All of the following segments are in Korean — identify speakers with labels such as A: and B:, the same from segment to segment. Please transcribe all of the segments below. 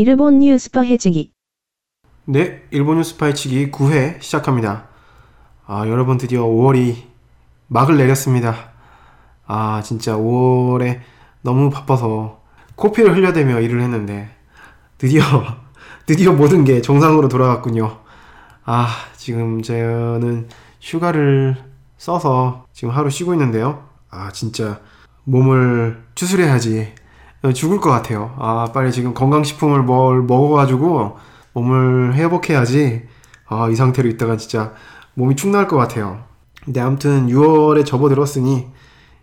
A: 일본 뉴스파 해치기
B: 네, 일본 뉴스 파헤치기 9회 시작합니다. 아, 여러분 드디어 5월이 막을 내렸습니다. 아, 진짜 5월에 너무 바빠서 코피를 흘려대며 일을 했는데 드디어 드디어 모든 게 정상으로 돌아갔군요. 아, 지금 저는 휴가를 써서 지금 하루 쉬고 있는데요. 아, 진짜 몸을 추스려야지. 죽을 것 같아요. 아, 빨리 지금 건강식품을 뭘 먹어가지고 몸을 회복해야지. 아, 이 상태로 있다가 진짜 몸이 축날 것 같아요. 근데 아무튼 6월에 접어들었으니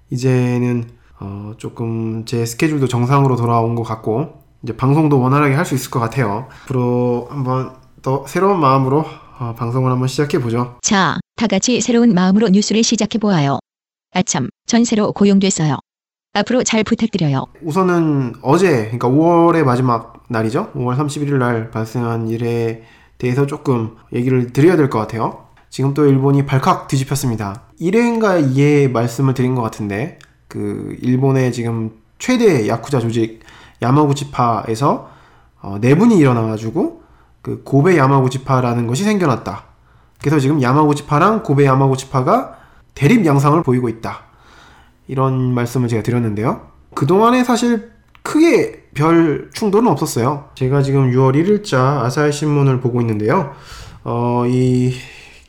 B: 이제는 어, 조금 제 스케줄도 정상으로 돌아온 것 같고 이제 방송도 원활하게 할 수 있을 것 같아요. 앞으로 한번 더 새로운 마음으로 어, 방송을 한번 시작해 보죠.
C: 자, 다 같이 새로운 마음으로 뉴스를 시작해 보아요. 아참, 전세로 고용됐어요. 앞으로 잘 부탁드려요.
B: 우선은 어제, 그러니까 5월의 마지막 날이죠. 5월 31일 날 발생한 일에 대해서 조금 얘기를 드려야 될 것 같아요. 지금 또 일본이 발칵 뒤집혔습니다. 1회인가 2회 말씀을 드린 것 같은데, 그, 일본의 지금 최대 야쿠자 조직 야마구치파에서 어, 내분이 일어나가지고, 그 고베 야마구치파라는 것이 생겨났다. 그래서 지금 야마구치파랑 고베 야마구치파가 대립 양상을 보이고 있다. 이런 말씀을 제가 드렸는데요. 그동안에 사실 크게 별 충돌은 없었어요. 제가 지금 6월 1일자 아사히 신문을 보고 있는데요. 어, 이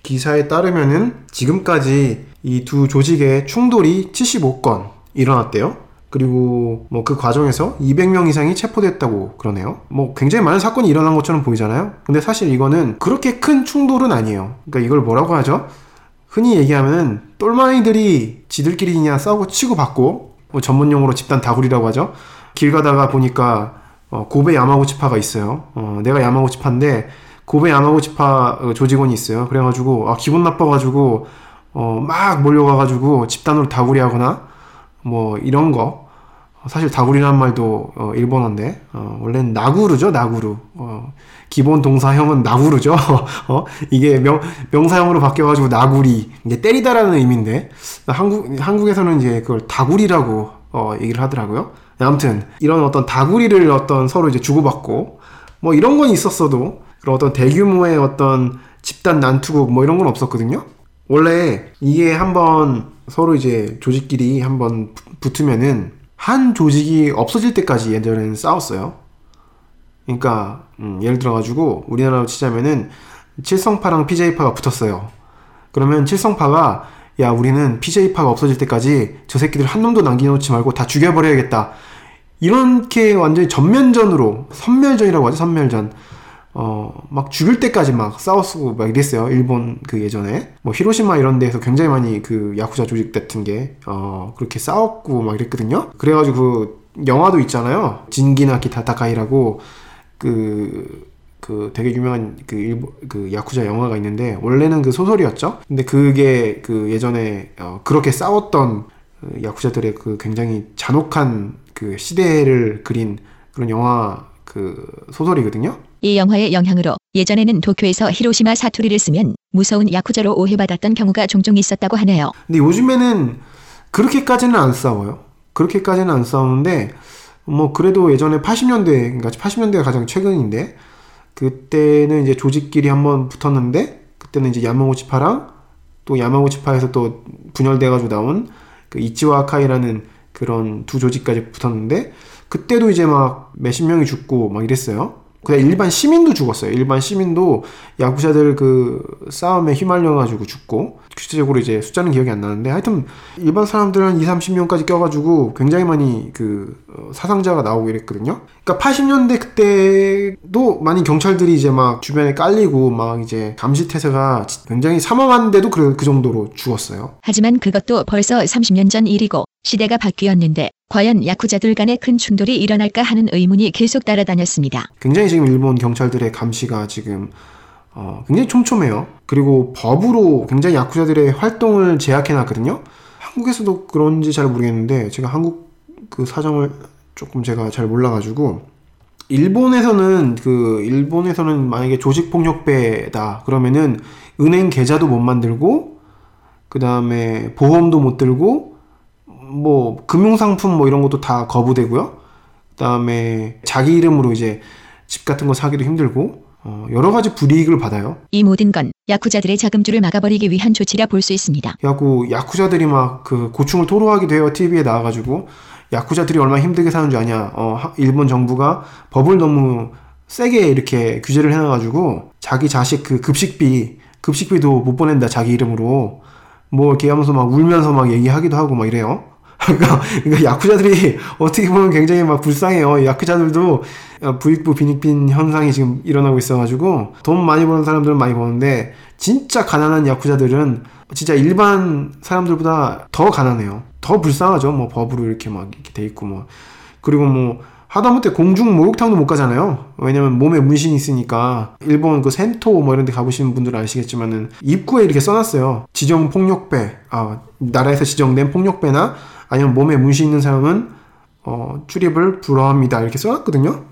B: 기사에 따르면은 지금까지 이 두 조직의 충돌이 75건 일어났대요. 그리고 뭐 그 과정에서 200명 이상이 체포됐다고 그러네요. 뭐 굉장히 많은 사건이 일어난 것처럼 보이잖아요. 근데 사실 이거는 그렇게 큰 충돌은 아니에요. 그러니까 이걸 뭐라고 하죠? 흔히 얘기하면 똘마니들이 지들끼리 그냥 싸우고 치고받고 뭐 전문 용어로 집단 다구리라고 하죠. 길 가다가 보니까 어, 고베 야마구치파가 있어요. 어, 내가 야마구치파인데 고베 야마구치파 어, 조직원이 있어요. 그래가지고 아, 기분 나빠가지고 어, 막 몰려가가지고 집단으로 다구리하거나 뭐 이런 거 사실 다구리라는 말도 어, 일본어인데 어, 원래는 나구르죠 나구르 어, 기본 동사형은 나구르죠. 어, 이게 명, 명사형으로 바뀌어가지고 나구리 이제 때리다라는 의미인데 한국 한국에서는 이제 그걸 다구리라고 어, 얘기를 하더라고요. 아무튼 이런 어떤 다구리를 어떤 서로 이제 주고받고 뭐 이런 건 있었어도 그런 어떤 대규모의 어떤 집단 난투극 뭐 이런 건 없었거든요. 원래 이게 한번 서로 이제 조직끼리 한번 붙으면은 한 조직이 없어질 때까지 예전에는 싸웠어요. 그러니까 음, 예를 들어가지고 우리나라로 치자면은 칠성파랑 PJ파가 붙었어요. 그러면 칠성파가 야 우리는 PJ파가 없어질 때까지 저 새끼들 한 놈도 남겨놓지 말고 다 죽여버려야겠다. 이렇게 완전히 전면전으로 선멸전이라고 하죠 선멸전. 어, 막 죽을 때까지 막 싸웠고 막 이랬어요. 일본 그 예전에. 뭐 히로시마 이런 데에서 굉장히 많이 그 야쿠자 조직 같은 게, 어, 그렇게 싸웠고 막 이랬거든요. 그래가지고 그 영화도 있잖아요. 진기나키 타타카이라고 그, 그 되게 유명한 그 일본 그 야쿠자 영화가 있는데 원래는 그 소설이었죠. 근데 그게 그 예전에 어, 그렇게 싸웠던 그 야쿠자들의 그 굉장히 잔혹한 그 시대를 그린 그런 영화 그 소설이거든요.
C: 이 영화의 영향으로 예전에는 도쿄에서 히로시마 사투리를 쓰면 무서운 야쿠자로 오해받았던 경우가 종종 있었다고 하네요.
B: 근데 요즘에는 그렇게까지는 안 싸워요. 그렇게까지는 안 싸우는데 뭐 그래도 예전에 80년대 그러니까 80년대가 가장 최근인데 그때는 이제 조직끼리 한번 붙었는데 그때는 이제 야마구치파랑 또 야마구치파에서 또 분열돼 가지고 나온 그 이치와 아카이라는 그런 두 조직까지 붙었는데 그때도 이제 막 몇십 명이 죽고 막 이랬어요. 그냥 일반 시민도 죽었어요. 일반 시민도 야구자들 그 싸움에 휘말려가지고 죽고 구체적으로 이제 숫자는 기억이 안 나는데 하여튼 일반 사람들은 2, 30명까지 껴가지고 굉장히 많이 그 어, 사상자가 나오고 이랬거든요. 그러니까 80년대 그때도 많이 경찰들이 이제 막 주변에 깔리고 막 이제 감시 태세가 굉장히 삼엄한데도 그, 그 정도로 죽었어요.
C: 하지만 그것도 벌써 30년 전 일이고 시대가 바뀌었는데 과연 야쿠자들 간의 큰 충돌이 일어날까 하는 의문이 계속 따라다녔습니다.
B: 굉장히 지금 일본 경찰들의 감시가 지금 어, 굉장히 촘촘해요. 그리고 법으로 굉장히 야쿠자들의 활동을 제약해 놨거든요. 한국에서도 그런지 잘 모르겠는데 제가 한국 그 사정을 조금 제가 잘 몰라가지고 일본에서는 그 일본에서는 만약에 조직 폭력배다 그러면은 은행 계좌도 못 만들고 그 다음에 보험도 못 들고 뭐 금융상품 뭐 이런 것도 다 거부되고요. 그 다음에 자기 이름으로 이제 집 같은 거 사기도 힘들고 어, 여러 가지 불이익을 받아요.
C: 이 모든 건 야쿠자들의 자금줄을 막아버리기 위한 조치라 볼 수 있습니다.
B: 그래갖고 야쿠자들이 막 그 고충을 토로하기도 해요. TV에 나와가지고 야쿠자들이 얼마나 힘들게 사는 줄 아냐. 어, 하- 일본 정부가 법을 너무 세게 이렇게 규제를 해놔가지고 자기 자식 그 급식비 급식비도 못 보낸다 자기 이름으로 뭐 이렇게 하면서 막 울면서 막 얘기하기도 하고 막 이래요. 그러니까, 그러니까 야쿠자들이 어떻게 보면 굉장히 막 불쌍해요. 야쿠자들도 어, 부익부 빈익빈 현상이 지금 일어나고 있어가지고 돈 많이 버는 사람들은 많이 버는데 진짜 가난한 야쿠자들은 진짜 일반 사람들보다 더 가난해요. 더 불쌍하죠. 뭐 법으로 이렇게 막 이렇게 돼 있고 뭐 그리고 뭐 하다못해 공중 목욕탕도 못 가잖아요. 왜냐면 몸에 문신이 있으니까 일본 그 센토 뭐 이런 데 가보시는 분들은 아시겠지만은 입구에 이렇게 써놨어요. 지정 폭력배, 아 나라에서 지정된 폭력배나 아니면 몸에 문신 있는 사람은 어, 출입을 불허합니다. 이렇게 써놨거든요.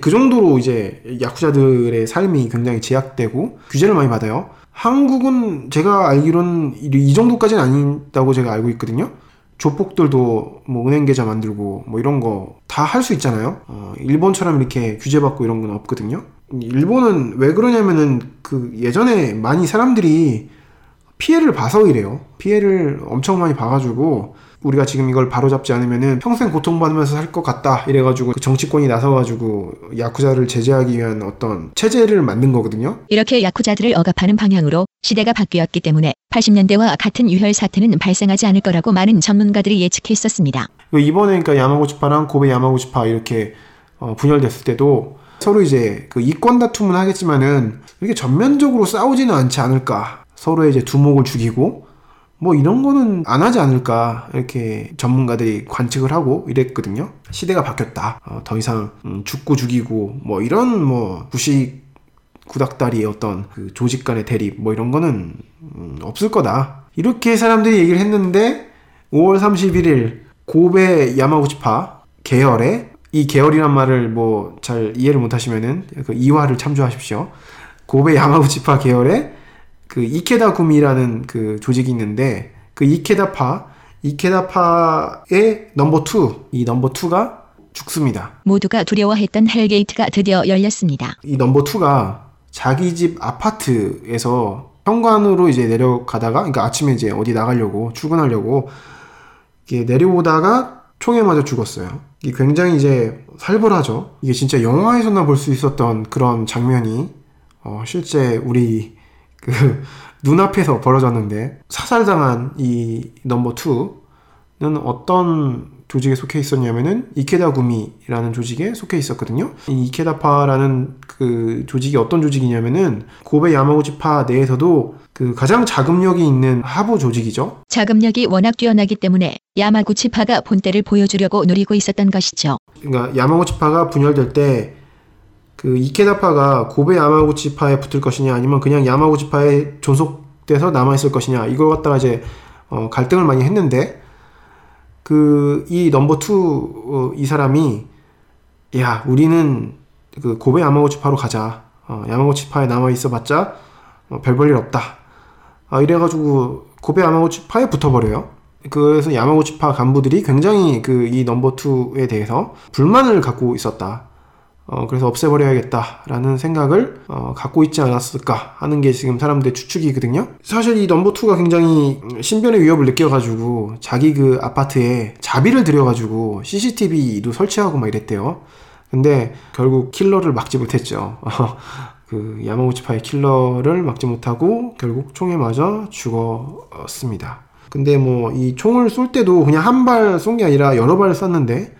B: 그 정도로 이제 야쿠자들의 삶이 굉장히 제약되고 규제를 많이 받아요. 한국은 제가 알기로는 이- 이 정도까지는 아니다고 제가 알고 있거든요. 조폭들도 뭐 은행 계좌 만들고 뭐 이런 거 다 할 수 있잖아요. 어, 일본처럼 이렇게 규제 받고 이런 건 없거든요. 일본은 왜 그러냐면은 그 예전에 많이 사람들이 피해를 봐서 이래요. 피해를 엄청 많이 봐가지고 우리가 지금 이걸 바로잡지 않으면은 평생 고통받으면서 살 것 같다 이래가지고 그 정치권이 나서가지고 야쿠자를 제재하기 위한 어떤 체제를 만든 거거든요.
C: 이렇게 야쿠자들을 억압하는 방향으로 시대가 바뀌었기 때문에 80년대와 같은 유혈 사태는 발생하지 않을 거라고 많은 전문가들이 예측했었습니다.
B: 그 이번에 그러니까 야마구치파랑 고베 야마구치파 이렇게 어, 분열됐을 때도 서로 이제 그 이권 다툼은 하겠지만은 이렇게 전면적으로 싸우지는 않지 않을까. 서로의 이제 두목을 죽이고 뭐 이런 거는 안 하지 않을까 이렇게 전문가들이 관측을 하고 이랬거든요. 시대가 바뀌었다. 어, 더 이상 음, 죽고 죽이고 뭐 이런 뭐 구식 구닥다리의 어떤 그 조직 간의 대립 뭐 이런 거는 음, 없을 거다. 이렇게 사람들이 얘기를 했는데 5월 31일 고베 야마구치파 계열에 이 계열이란 말을 뭐 잘 이해를 못 하시면은 그 이화를 참조하십시오. 고베 야마구치파 계열에 그 이케다 구미라는 그 조직이 있는데 그 이케다파 이케다파의 넘버 2, 이 넘버 2가 죽습니다.
C: 모두가 두려워했던 hell gate가 드디어 열렸습니다.
B: 이 넘버 2가 자기 집 아파트에서 현관으로 이제 내려가다가 그러니까 아침에 이제 어디 나가려고 출근하려고 이게 내려오다가 총에 맞아 죽었어요. 이게 굉장히 이제 살벌하죠. 이게 진짜 영화에서나 볼 수 있었던 그런 장면이 어, 실제 우리 그 눈앞에서 벌어졌는데 사살당한 이 넘버 2는 어떤 조직에 속해 있었냐면은 이케다 구미라는 조직에 속해 있었거든요. 이 이케다파라는 그 조직이 어떤 조직이냐면은 고베 야마구치파 내에서도 그 가장 자금력이 있는 하부 조직이죠.
C: 자금력이 워낙 뛰어나기 때문에 야마구치파가 본때를 보여주려고 노리고 있었던 것이죠.
B: 그러니까 야마구치파가 분열될 때 그 이케다파가 고베 야마구치파에 붙을 것이냐 아니면 그냥 야마구치파에 존속돼서 남아 있을 것이냐 이걸 갖다가 이제 어, 갈등을 많이 했는데 그 이 넘버 투이 사람이 야 우리는 그 고베 야마구치파로 가자 어, 야마구치파에 남아 있어봤자 어, 별 볼일 없다 아, 이래가지고 고베 야마구치파에 붙어버려요. 그래서 야마구치파 간부들이 굉장히 그 이 넘버 투에 대해서 불만을 갖고 있었다. 어, 그래서 없애버려야겠다라는 생각을 어, 갖고 있지 않았을까 하는 게 지금 사람들의 추측이거든요. 사실 이 넘버 투가 굉장히 신변의 위협을 느껴가지고 자기 그 아파트에 자비를 들여가지고 CCTV도 설치하고 막 이랬대요. 근데 결국 킬러를 막지 못했죠. 그 야마구치파의 킬러를 막지 못하고 결국 총에 맞아 죽었습니다. 근데 뭐 이 총을 쏠 때도 그냥 한 발 쏜 게 아니라 여러 발 쐈는데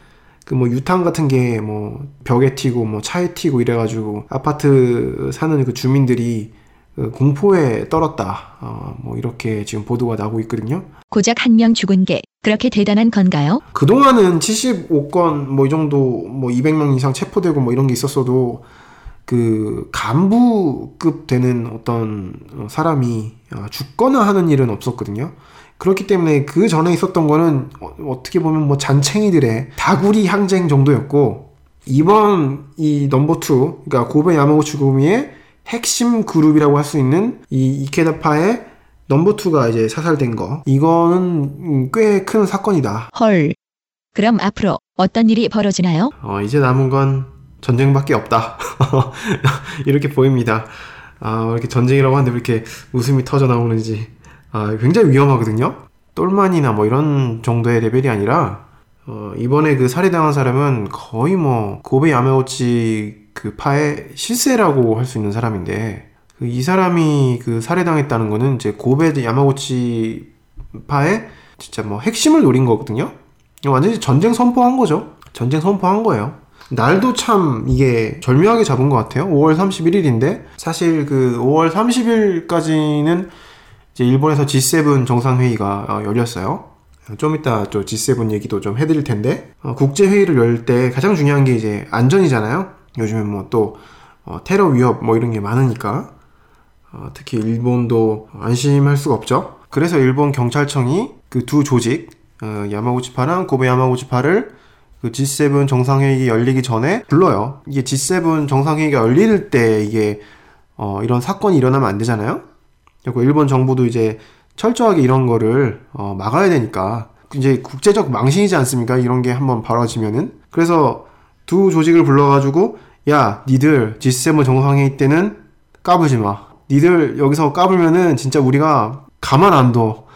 B: 그 뭐 유탄 같은 게 뭐 벽에 튀고 뭐 차에 튀고 이래가지고 아파트 사는 그 주민들이 그 공포에 떨었다. 어, 뭐 이렇게 지금 보도가 나고 있거든요.
C: 고작 한 명 죽은 게 그렇게 대단한 건가요?
B: 그동안은 75건 뭐 이 정도 뭐 200명 이상 체포되고 뭐 이런 게 있었어도 그 간부급 되는 어떤 어, 사람이 어, 죽거나 하는 일은 없었거든요. 그렇기 때문에 그 전에 있었던 거는 어, 떻게 보면 뭐 잔챙이들의 다구리 항쟁 정도였고 이번 이 넘버 2 그러니까 고베 야마구치 구미의 핵심 그룹이라고 할 수 있는 이 이케다파의 넘버 2가 이제 사살된 거 이거는 꽤 큰 사건이다.
C: 헐. 그럼 앞으로 어떤 일이 벌어지나요?
B: 어, 이제 남은 건 전쟁밖에 없다. 이렇게 보입니다. 아, 이렇게 전쟁이라고 하는데 왜 이렇게 웃음이 터져 나오는지. 아, 굉장히 위험하거든요. 똘만이나 뭐 이런 정도의 레벨이 아니라, 어, 이번에 그 살해당한 사람은 거의 뭐, 고베 야메오치 그 파의 실세라고 할 수 있는 사람인데, 그 이 사람이 그 살해당했다는 거는 이제 고베 야마구치 파의 진짜 뭐 핵심을 노린 거거든요. 완전히 전쟁 선포한 거죠. 전쟁 선포한 거예요. 날도 참 이게 절묘하게 잡은 것 같아요. 5월 31일인데 사실 그 5월 30일까지는 이제 일본에서 G7 정상회의가 어, 열렸어요. 좀 이따 또 G7 얘기도 좀 해드릴 텐데 어, 국제 회의를 열 때 가장 중요한 게 이제 안전이잖아요. 요즘엔 뭐또 어, 테러 위협 뭐 이런 게 많으니까 어, 특히 일본도 안심할 수가 없죠. 그래서 일본 경찰청이 그 두 조직 어, 야마구치파랑 고베 야마구치파를 그 G7 정상회의 열리기 전에 불러요. 이게 G7 정상회의가 열릴 때 이게 어, 이런 사건이 일어나면 안 되잖아요. 그리고 일본 정부도 이제 철저하게 이런 거를 어, 막아야 되니까 이제 국제적 망신이지 않습니까? 이런 게 한번 벌어지면은 그래서 두 조직을 불러가지고 야 니들 G7 정상회의 때는 까불지 마. 니들 여기서 까불면은 진짜 우리가 가만 안 둬.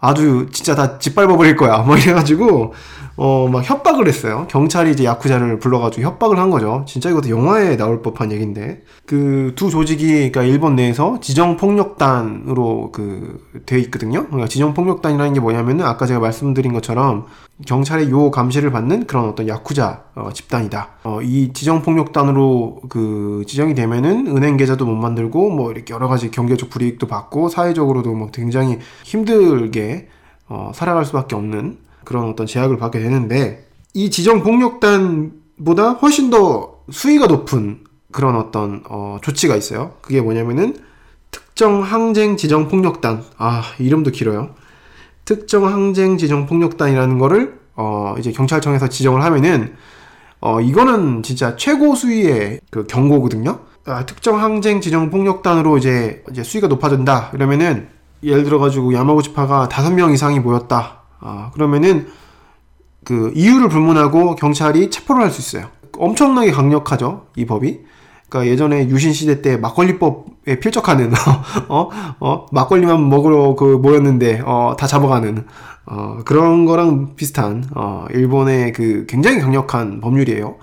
B: 아주 진짜 다 짓밟아 버릴 거야. 뭐 이래가지고 어 막 협박을 했어요. 경찰이 이제 야쿠자를 불러가지고 협박을 한 거죠. 진짜 이것도 영화에 나올 법한 얘기인데 그 두 조직이 그러니까 일본 내에서 지정 폭력단으로 그 돼 있거든요. 그러니까 지정 폭력단이라는 게 뭐냐면은 아까 제가 말씀드린 것처럼 경찰의 요 감시를 받는 그런 어떤 야쿠자 어, 집단이다. 어, 이 지정 폭력단으로 그 지정이 되면은 은행 계좌도 못 만들고 뭐 이렇게 여러 가지 경제적 불이익도 받고 사회적으로도 뭐 굉장히 힘들게 어, 살아갈 수밖에 없는 그런 어떤 제약을 받게 되는데 이 지정 폭력단보다 훨씬 더 수위가 높은 그런 어떤 어, 조치가 있어요. 그게 뭐냐면은 특정 항쟁 지정 폭력단. 아 이름도 길어요. 특정 항쟁 지정 폭력단이라는 거를 어, 이제 경찰청에서 지정을 하면은 어, 이거는 진짜 최고 수위의 그 경고거든요. 아, 특정 항쟁 지정 폭력단으로 이제 이제 수위가 높아진다. 그러면은 예를 들어 가지고 야마구치파가 다섯 명 이상이 모였다. 아, 그러면은 그 이유를 불문하고 경찰이 체포를 할 수 있어요. 엄청나게 강력하죠, 이 법이. 그러니까 예전에 유신 시대 때 막걸리법에 필적하는 어, 어, 막걸리만 먹으러 그 모였는데 어, 다 잡아가는 어, 그런 거랑 비슷한 어, 일본의 그 굉장히 강력한 법률이에요.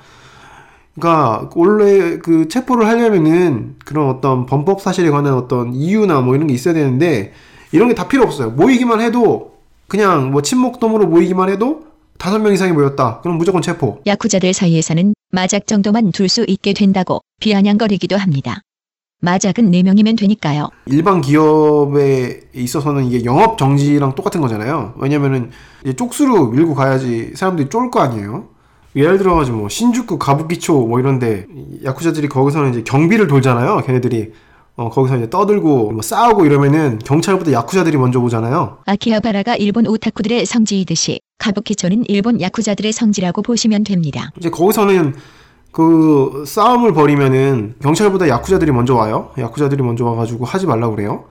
B: 그러니까 원래 그 체포를 하려면은 그런 어떤 범법 사실에 관한 어떤 이유나 뭐 이런 게 있어야 되는데 이런 게 다 필요 없어요. 모이기만 해도 그냥 뭐 친목돔으로 모이기만 해도 다섯 명 이상이 모였다. 그럼 무조건 체포.
C: 야쿠자들 사이에서는 마작 정도만 둘 수 있게 된다고 비아냥거리기도 합니다. 마작은 4명이면 되니까요.
B: 일반 기업에 있어서는 이게 영업 정지랑 똑같은 거잖아요. 왜냐면은 쪽수로 밀고 가야지 사람들이 쫄 거 아니에요. 예를 들어가지고 뭐 신주쿠 가부키초 뭐 이런데 야쿠자들이 거기서는 이제 경비를 돌잖아요. 걔네들이 어, 거기서 이제 떠들고 뭐 싸우고 이러면은 경찰보다 야쿠자들이 먼저 오잖아요.
C: 아키하바라가 일본 오타쿠들의 성지이듯이 가부키초는 일본 야쿠자들의 성지라고 보시면 됩니다.
B: 이제 거기서는 그 싸움을 벌이면은 경찰보다 야쿠자들이 먼저 와요. 야쿠자들이 먼저 와가지고 하지 말라 그래요.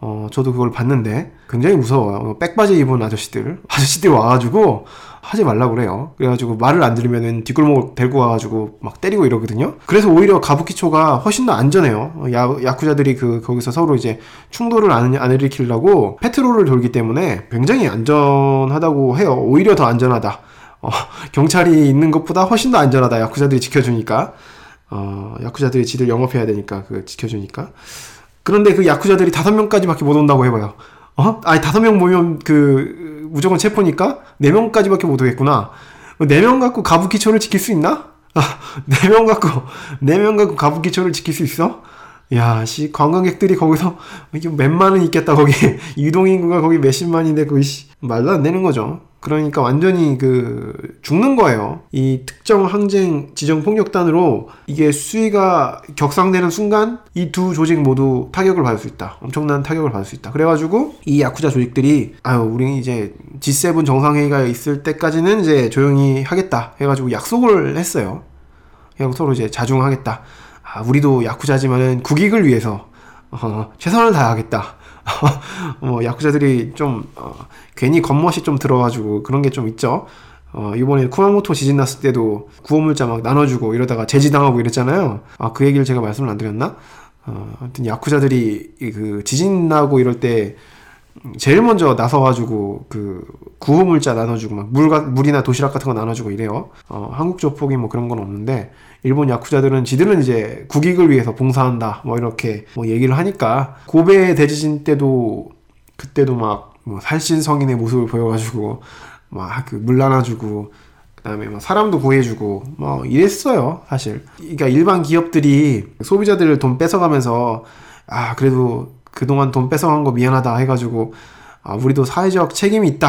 B: 어, 저도 그걸 봤는데 굉장히 무서워요. 백바지 입은 아저씨들, 아저씨들 와가지고 하지 말라 그래요. 그래가지고 말을 안 들으면은 뒷골목 데리고 와가지고 막 때리고 이러거든요. 그래서 오히려 가부키초가 훨씬 더 안전해요. 야, 야쿠자들이 그 거기서 서로 이제 충돌을 안, 안 일으키려고 페트롤을 돌기 때문에 굉장히 안전하다고 해요. 오히려 더 안전하다. 어, 경찰이 있는 것보다 훨씬 더 안전하다. 야쿠자들이 지켜주니까. 어, 야쿠자들이 지들 영업해야 되니까 그 지켜주니까. 그런데 그 야쿠자들이 다섯 명까지밖에 못 온다고 해봐요. 어? 아니 다섯 명 모이면 그 무조건 체포니까 네 명까지밖에 못 오겠구나. 네명 갖고 가부키초를 지킬 수 있나? 네명 갖고 네명 갖고 가부키초를 지킬 수 있어? 야, 씨 관광객들이 거기서 몇만은 있겠다 거기 유동 인구가 거기 몇십만인데 그 씨, 말도 안 되는 거죠. 그러니까 완전히 그 죽는 거예요. 이 특정 항쟁 지정 폭력단으로 이게 수위가 격상되는 순간 이 두 조직 모두 타격을 받을 수 있다. 엄청난 타격을 받을 수 있다. 그래가지고 이 야쿠자 조직들이 아유 우리 이제 G7 정상회의가 있을 때까지는 이제 조용히 하겠다 해가지고 약속을 했어요. 그냥 서로 이제 자중하겠다. 아, 우리도 야쿠자지만은 국익을 위해서 어, 최선을 다하겠다. 어, 야쿠자들이 좀 어, 괜히 겉멋이 좀 들어가지고 그런 게 좀 있죠. 어, 이번에 쿠마모토 지진 났을 때도 구호물자 막 나눠주고 이러다가 제지당하고 이랬잖아요. 아, 그 얘기를 제가 말씀을 안 드렸나? 어, 아무튼 야쿠자들이 그 지진 나고 이럴 때 제일 먼저 나서가지고 그 구호물자 나눠주고 막 물과 물이나 도시락 같은 거 나눠주고 이래요. 어, 한국 조폭이 뭐 그런 건 없는데 일본 야쿠자들은 지들은 이제 국익을 위해서 봉사한다 뭐 이렇게 뭐 얘기를 하니까 고베 대지진 때도 그때도 막 뭐 살신 성인의 모습을 보여가지고 막 그 물 나눠주고 그다음에 막 사람도 구해주고 뭐 이랬어요 사실. 그러니까 일반 기업들이 소비자들 돈 뺏어가면서 아 그래도 그동안 돈 뺏어간 거 미안하다 해가지고 아 우리도 사회적 책임이 있다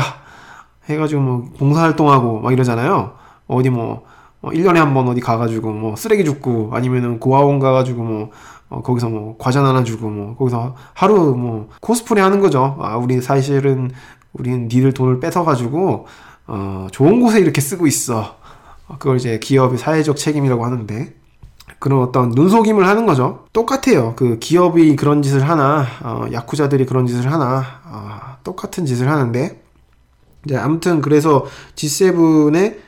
B: 해가지고 뭐 봉사활동하고 막 이러잖아요. 어디 뭐 어, 1년에 한 번 어디 가가지고 뭐 쓰레기 줍고 아니면은 고아원 가가지고 뭐 어, 거기서 뭐 과자 나눠주고 뭐 거기서 하루 뭐 코스프레 하는 거죠. 아 우리 사실은 우리는 니들 돈을 뺏어가지고 어, 좋은 곳에 이렇게 쓰고 있어. 어, 그걸 이제 기업의 사회적 책임이라고 하는데 그런 어떤 눈속임을 하는 거죠. 똑같아요. 그 기업이 그런 짓을 하나, 어, 야쿠자들이 그런 짓을 하나, 어, 똑같은 짓을 하는데 이제 아무튼 그래서 G7에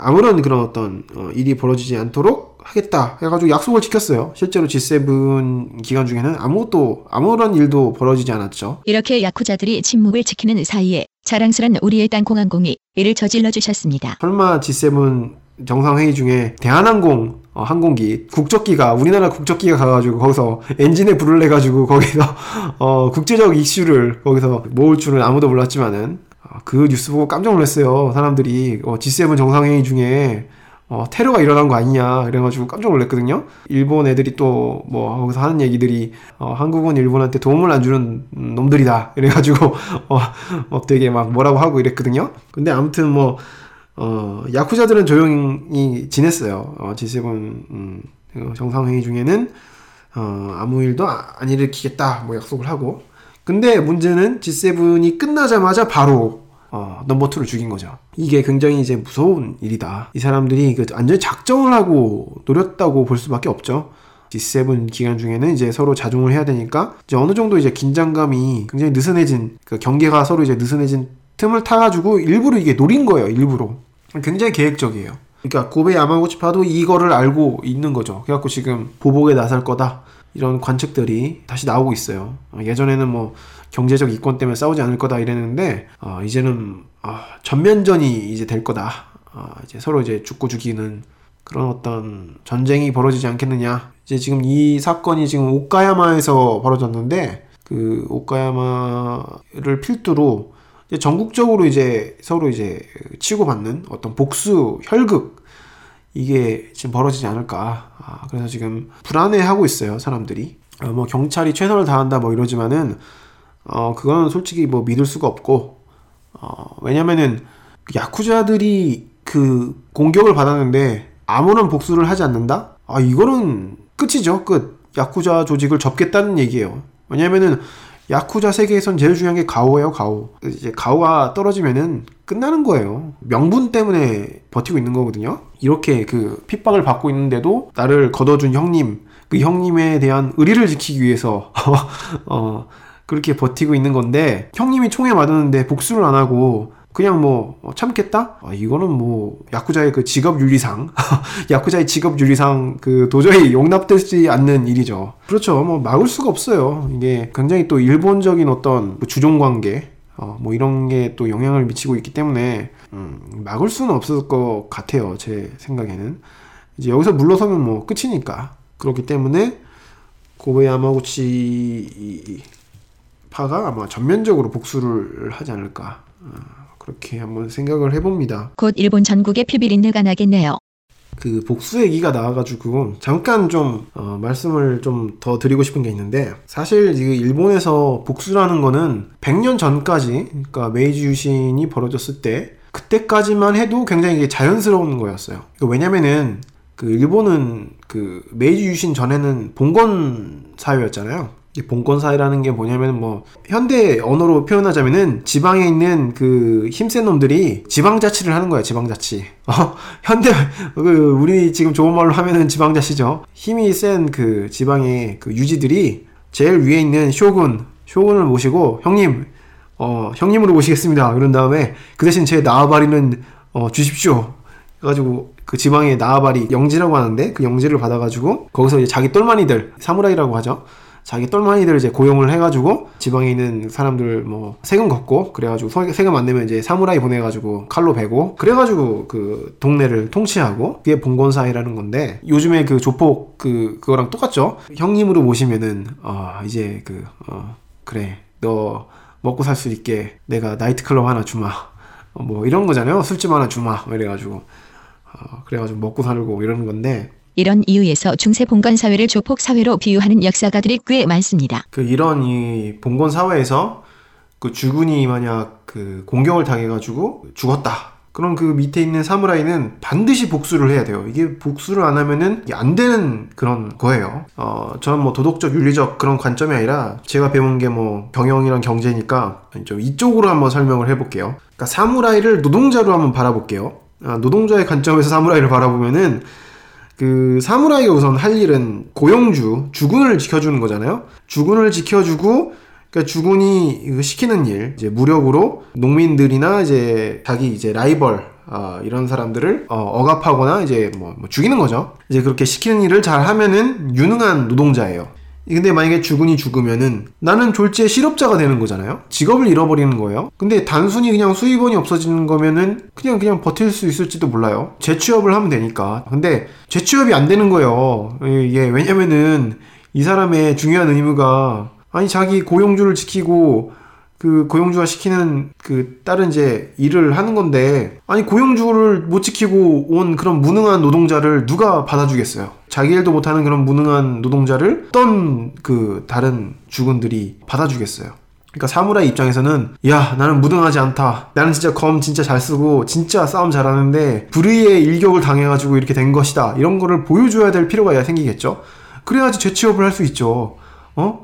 B: 아무런 그런 어떤 어, 일이 벌어지지 않도록 하겠다 해가지고 약속을 지켰어요. 실제로 G7 기간 중에는 아무것도 아무런 일도 벌어지지 않았죠.
C: 이렇게 야쿠자들이 침묵을 지키는 사이에 자랑스런 우리의 땅콩항공이 이를 저질러 주셨습니다.
B: 설마 G7 정상회의 중에 대한항공 어, 항공기 국적기가 우리나라 국적기가 가가지고 거기서 엔진에 불을 내가지고 거기서 어, 국제적 이슈를 거기서 모을 줄은 아무도 몰랐지만은 어, 그 뉴스 보고 깜짝 놀랐어요. 사람들이 어, G7 정상회의 중에 어, 테러가 일어난 거 아니냐 그래가지고 깜짝 놀랐거든요. 일본 애들이 또 뭐 거기서 하는 얘기들이 어, 한국은 일본한테 도움을 안 주는 놈들이다 이래가지고 어, 어, 되게 막 뭐라고 하고 이랬거든요. 근데 아무튼 뭐 어, 야쿠자들은 조용히 지냈어요. 어, G7 음, 그 정상회의 중에는 어, 아무 일도 안 일으키겠다 뭐 약속을 하고. 근데 문제는 G7이 끝나자마자 바로 어, 넘버 2를 죽인 거죠. 이게 굉장히 이제 무서운 일이다. 이 사람들이 그 완전히 작정을 하고 노렸다고 볼 수밖에 없죠. G7 기간 중에는 이제 서로 자중을 해야 되니까 이제 어느 정도 이제 긴장감이 굉장히 느슨해진 그 경계가 서로 이제 느슨해진 틈을 타가지고 일부러 이게 노린 거예요. 일부러. 굉장히 계획적이에요. 그러니까 고베 야마구치파도 이거를 알고 있는 거죠. 그래갖고 지금 보복에 나설 거다 이런 관측들이 다시 나오고 있어요. 어, 예전에는 뭐 경제적 이권 때문에 싸우지 않을 거다 이랬는데 어, 이제는 어, 전면전이 이제 될 거다. 어, 이제 서로 이제 죽고 죽이는 그런 어떤 전쟁이 벌어지지 않겠느냐. 이제 지금 이 사건이 지금 오카야마에서 벌어졌는데 그 오카야마를 필두로 이제 전국적으로 이제 서로 이제 치고받는 어떤 복수 혈극 이게 지금 벌어지지 않을까. 아, 그래서 지금 불안해하고 있어요 사람들이. 아, 뭐 경찰이 최선을 다한다 뭐 이러지만은 어 그거는 솔직히 뭐 믿을 수가 없고 어 왜냐면은 야쿠자들이 그 공격을 받았는데 아무런 복수를 하지 않는다? 아 이거는 끝이죠 끝. 야쿠자 조직을 접겠다는 얘기예요. 왜냐면은 야쿠자 세계에선 제일 중요한 게 가오예요, 가오. 이제 가오가 떨어지면은 끝나는 거예요. 명분 때문에 버티고 있는 거거든요. 이렇게 그 핍박을 받고 있는데도 나를 걷어준 형님, 그 형님에 대한 의리를 지키기 위해서 어 그렇게 버티고 있는 건데 형님이 총에 맞았는데 복수를 안 하고 그냥 뭐 어, 참겠다? 아, 이거는 뭐 야쿠자의 그 직업 윤리상, 야쿠자의 직업 윤리상 그 도저히 용납되지 않는 일이죠. 그렇죠. 뭐 막을 수가 없어요. 이게 굉장히 또 일본적인 어떤 그 주종 관계, 어, 뭐 이런 게 또 영향을 미치고 있기 때문에 음, 막을 수는 없을 것 같아요. 제 생각에는 이제 여기서 물러서면 뭐 끝이니까 그렇기 때문에 고베 야마구치 파가 아마 전면적으로 복수를 하지 않을까. 어. 그렇게 한번 생각을 해봅니다.
C: 곧 일본 전국에 피비린내가 나겠네요.
B: 그 복수 얘기가 나와가지고 잠깐 좀 어, 말씀을 좀 더 드리고 싶은 게 있는데 사실 일본에서 복수라는 거는 100년 전까지 그러니까 메이지 유신이 벌어졌을 때 그때까지만 해도 굉장히 자연스러운 거였어요. 왜냐면은 그 일본은 그 메이지 유신 전에는 봉건 사회였잖아요. 봉건 사회라는 게 뭐냐면 뭐 현대 언어로 표현하자면은 지방에 있는 그 힘센 놈들이 지방자치를 하는 거야 지방자치. 어 현대 그 우리 지금 좋은 말로 하면은 지방자치죠. 힘이 센 그 지방의 그 유지들이 제일 위에 있는 쇼군 쇼군을 모시고 형님 어 형님으로 모시겠습니다. 그런 다음에 그 대신 제 나와바리는 어, 주십시오. 그래가지고 그 지방의 나아바리 영지라고 하는데 그 영지를 받아가지고 거기서 이제 자기 똘마니들 사무라이라고 하죠. 자기 똘마니들 이제 고용을 해가지고 지방에 있는 사람들 뭐 세금 걷고 그래가지고 세금 안 내면 이제 사무라이 보내가지고 칼로 베고 그래가지고 그 동네를 통치하고 그게 봉건사회라는 건데 요즘에 그 조폭 그 그거랑 똑같죠. 형님으로 모시면은 아 이제 그 어, 그래 너 먹고 살 수 있게 내가 나이트클럽 하나 주마 어, 뭐 이런 거잖아요. 술집 하나 주마 이래가지고 어, 그래가지고 먹고 살고 이러는 건데
C: 이런 이유에서 중세 봉건 사회를 조폭 사회로 비유하는 역사가들이 꽤 많습니다.
B: 그 이런 이 봉건 사회에서 그 주군이 만약 그 공격을 당해가지고 죽었다. 그럼 그 밑에 있는 사무라이는 반드시 복수를 해야 돼요. 이게 복수를 안 하면은 안 되는 그런 거예요. 어, 저는 뭐 도덕적, 윤리적 그런 관점이 아니라 제가 배운 게 뭐 경영이랑 경제니까 좀 이쪽으로 한번 설명을 해볼게요. 그러니까 사무라이를 노동자로 한번 바라볼게요. 아, 노동자의 관점에서 사무라이를 바라보면은 그 사무라이가 우선 할 일은 고용주, 주군을 지켜주는 거잖아요. 주군을 지켜주고 그러니까 주군이 시키는 일, 이제 무력으로 농민들이나 이제 자기 이제 라이벌 어, 이런 사람들을 어, 억압하거나 이제 뭐, 뭐 죽이는 거죠. 이제 그렇게 시키는 일을 잘 하면은 유능한 노동자예요. 근데 만약에 주군이 죽으면은 나는 졸지에 실업자가 되는 거잖아요. 직업을 잃어버리는 거예요. 근데 단순히 그냥 수입원이 없어지는 거면은 그냥 그냥 버틸 수 있을지도 몰라요. 재취업을 하면 되니까. 근데 재취업이 안 되는 거예요. 이게 왜냐면은 이 사람의 중요한 의무가 아니 자기 고용주를 지키고 그 고용주가 시키는 그 다른 이제 일을 하는 건데 아니 고용주를 못 지키고 온 그런 무능한 노동자를 누가 받아주겠어요? 자기 일도 못하는 그런 무능한 노동자를 어떤 그 다른 주군들이 받아주겠어요? 그러니까 사무라이 입장에서는 야 나는 무능하지 않다 나는 진짜 검 진짜 잘 쓰고 진짜 싸움 잘하는데 불의의 일격을 당해가지고 이렇게 된 것이다 이런 거를 보여줘야 될 필요가 생기겠죠 그래야지 재취업을 할 수 있죠 어?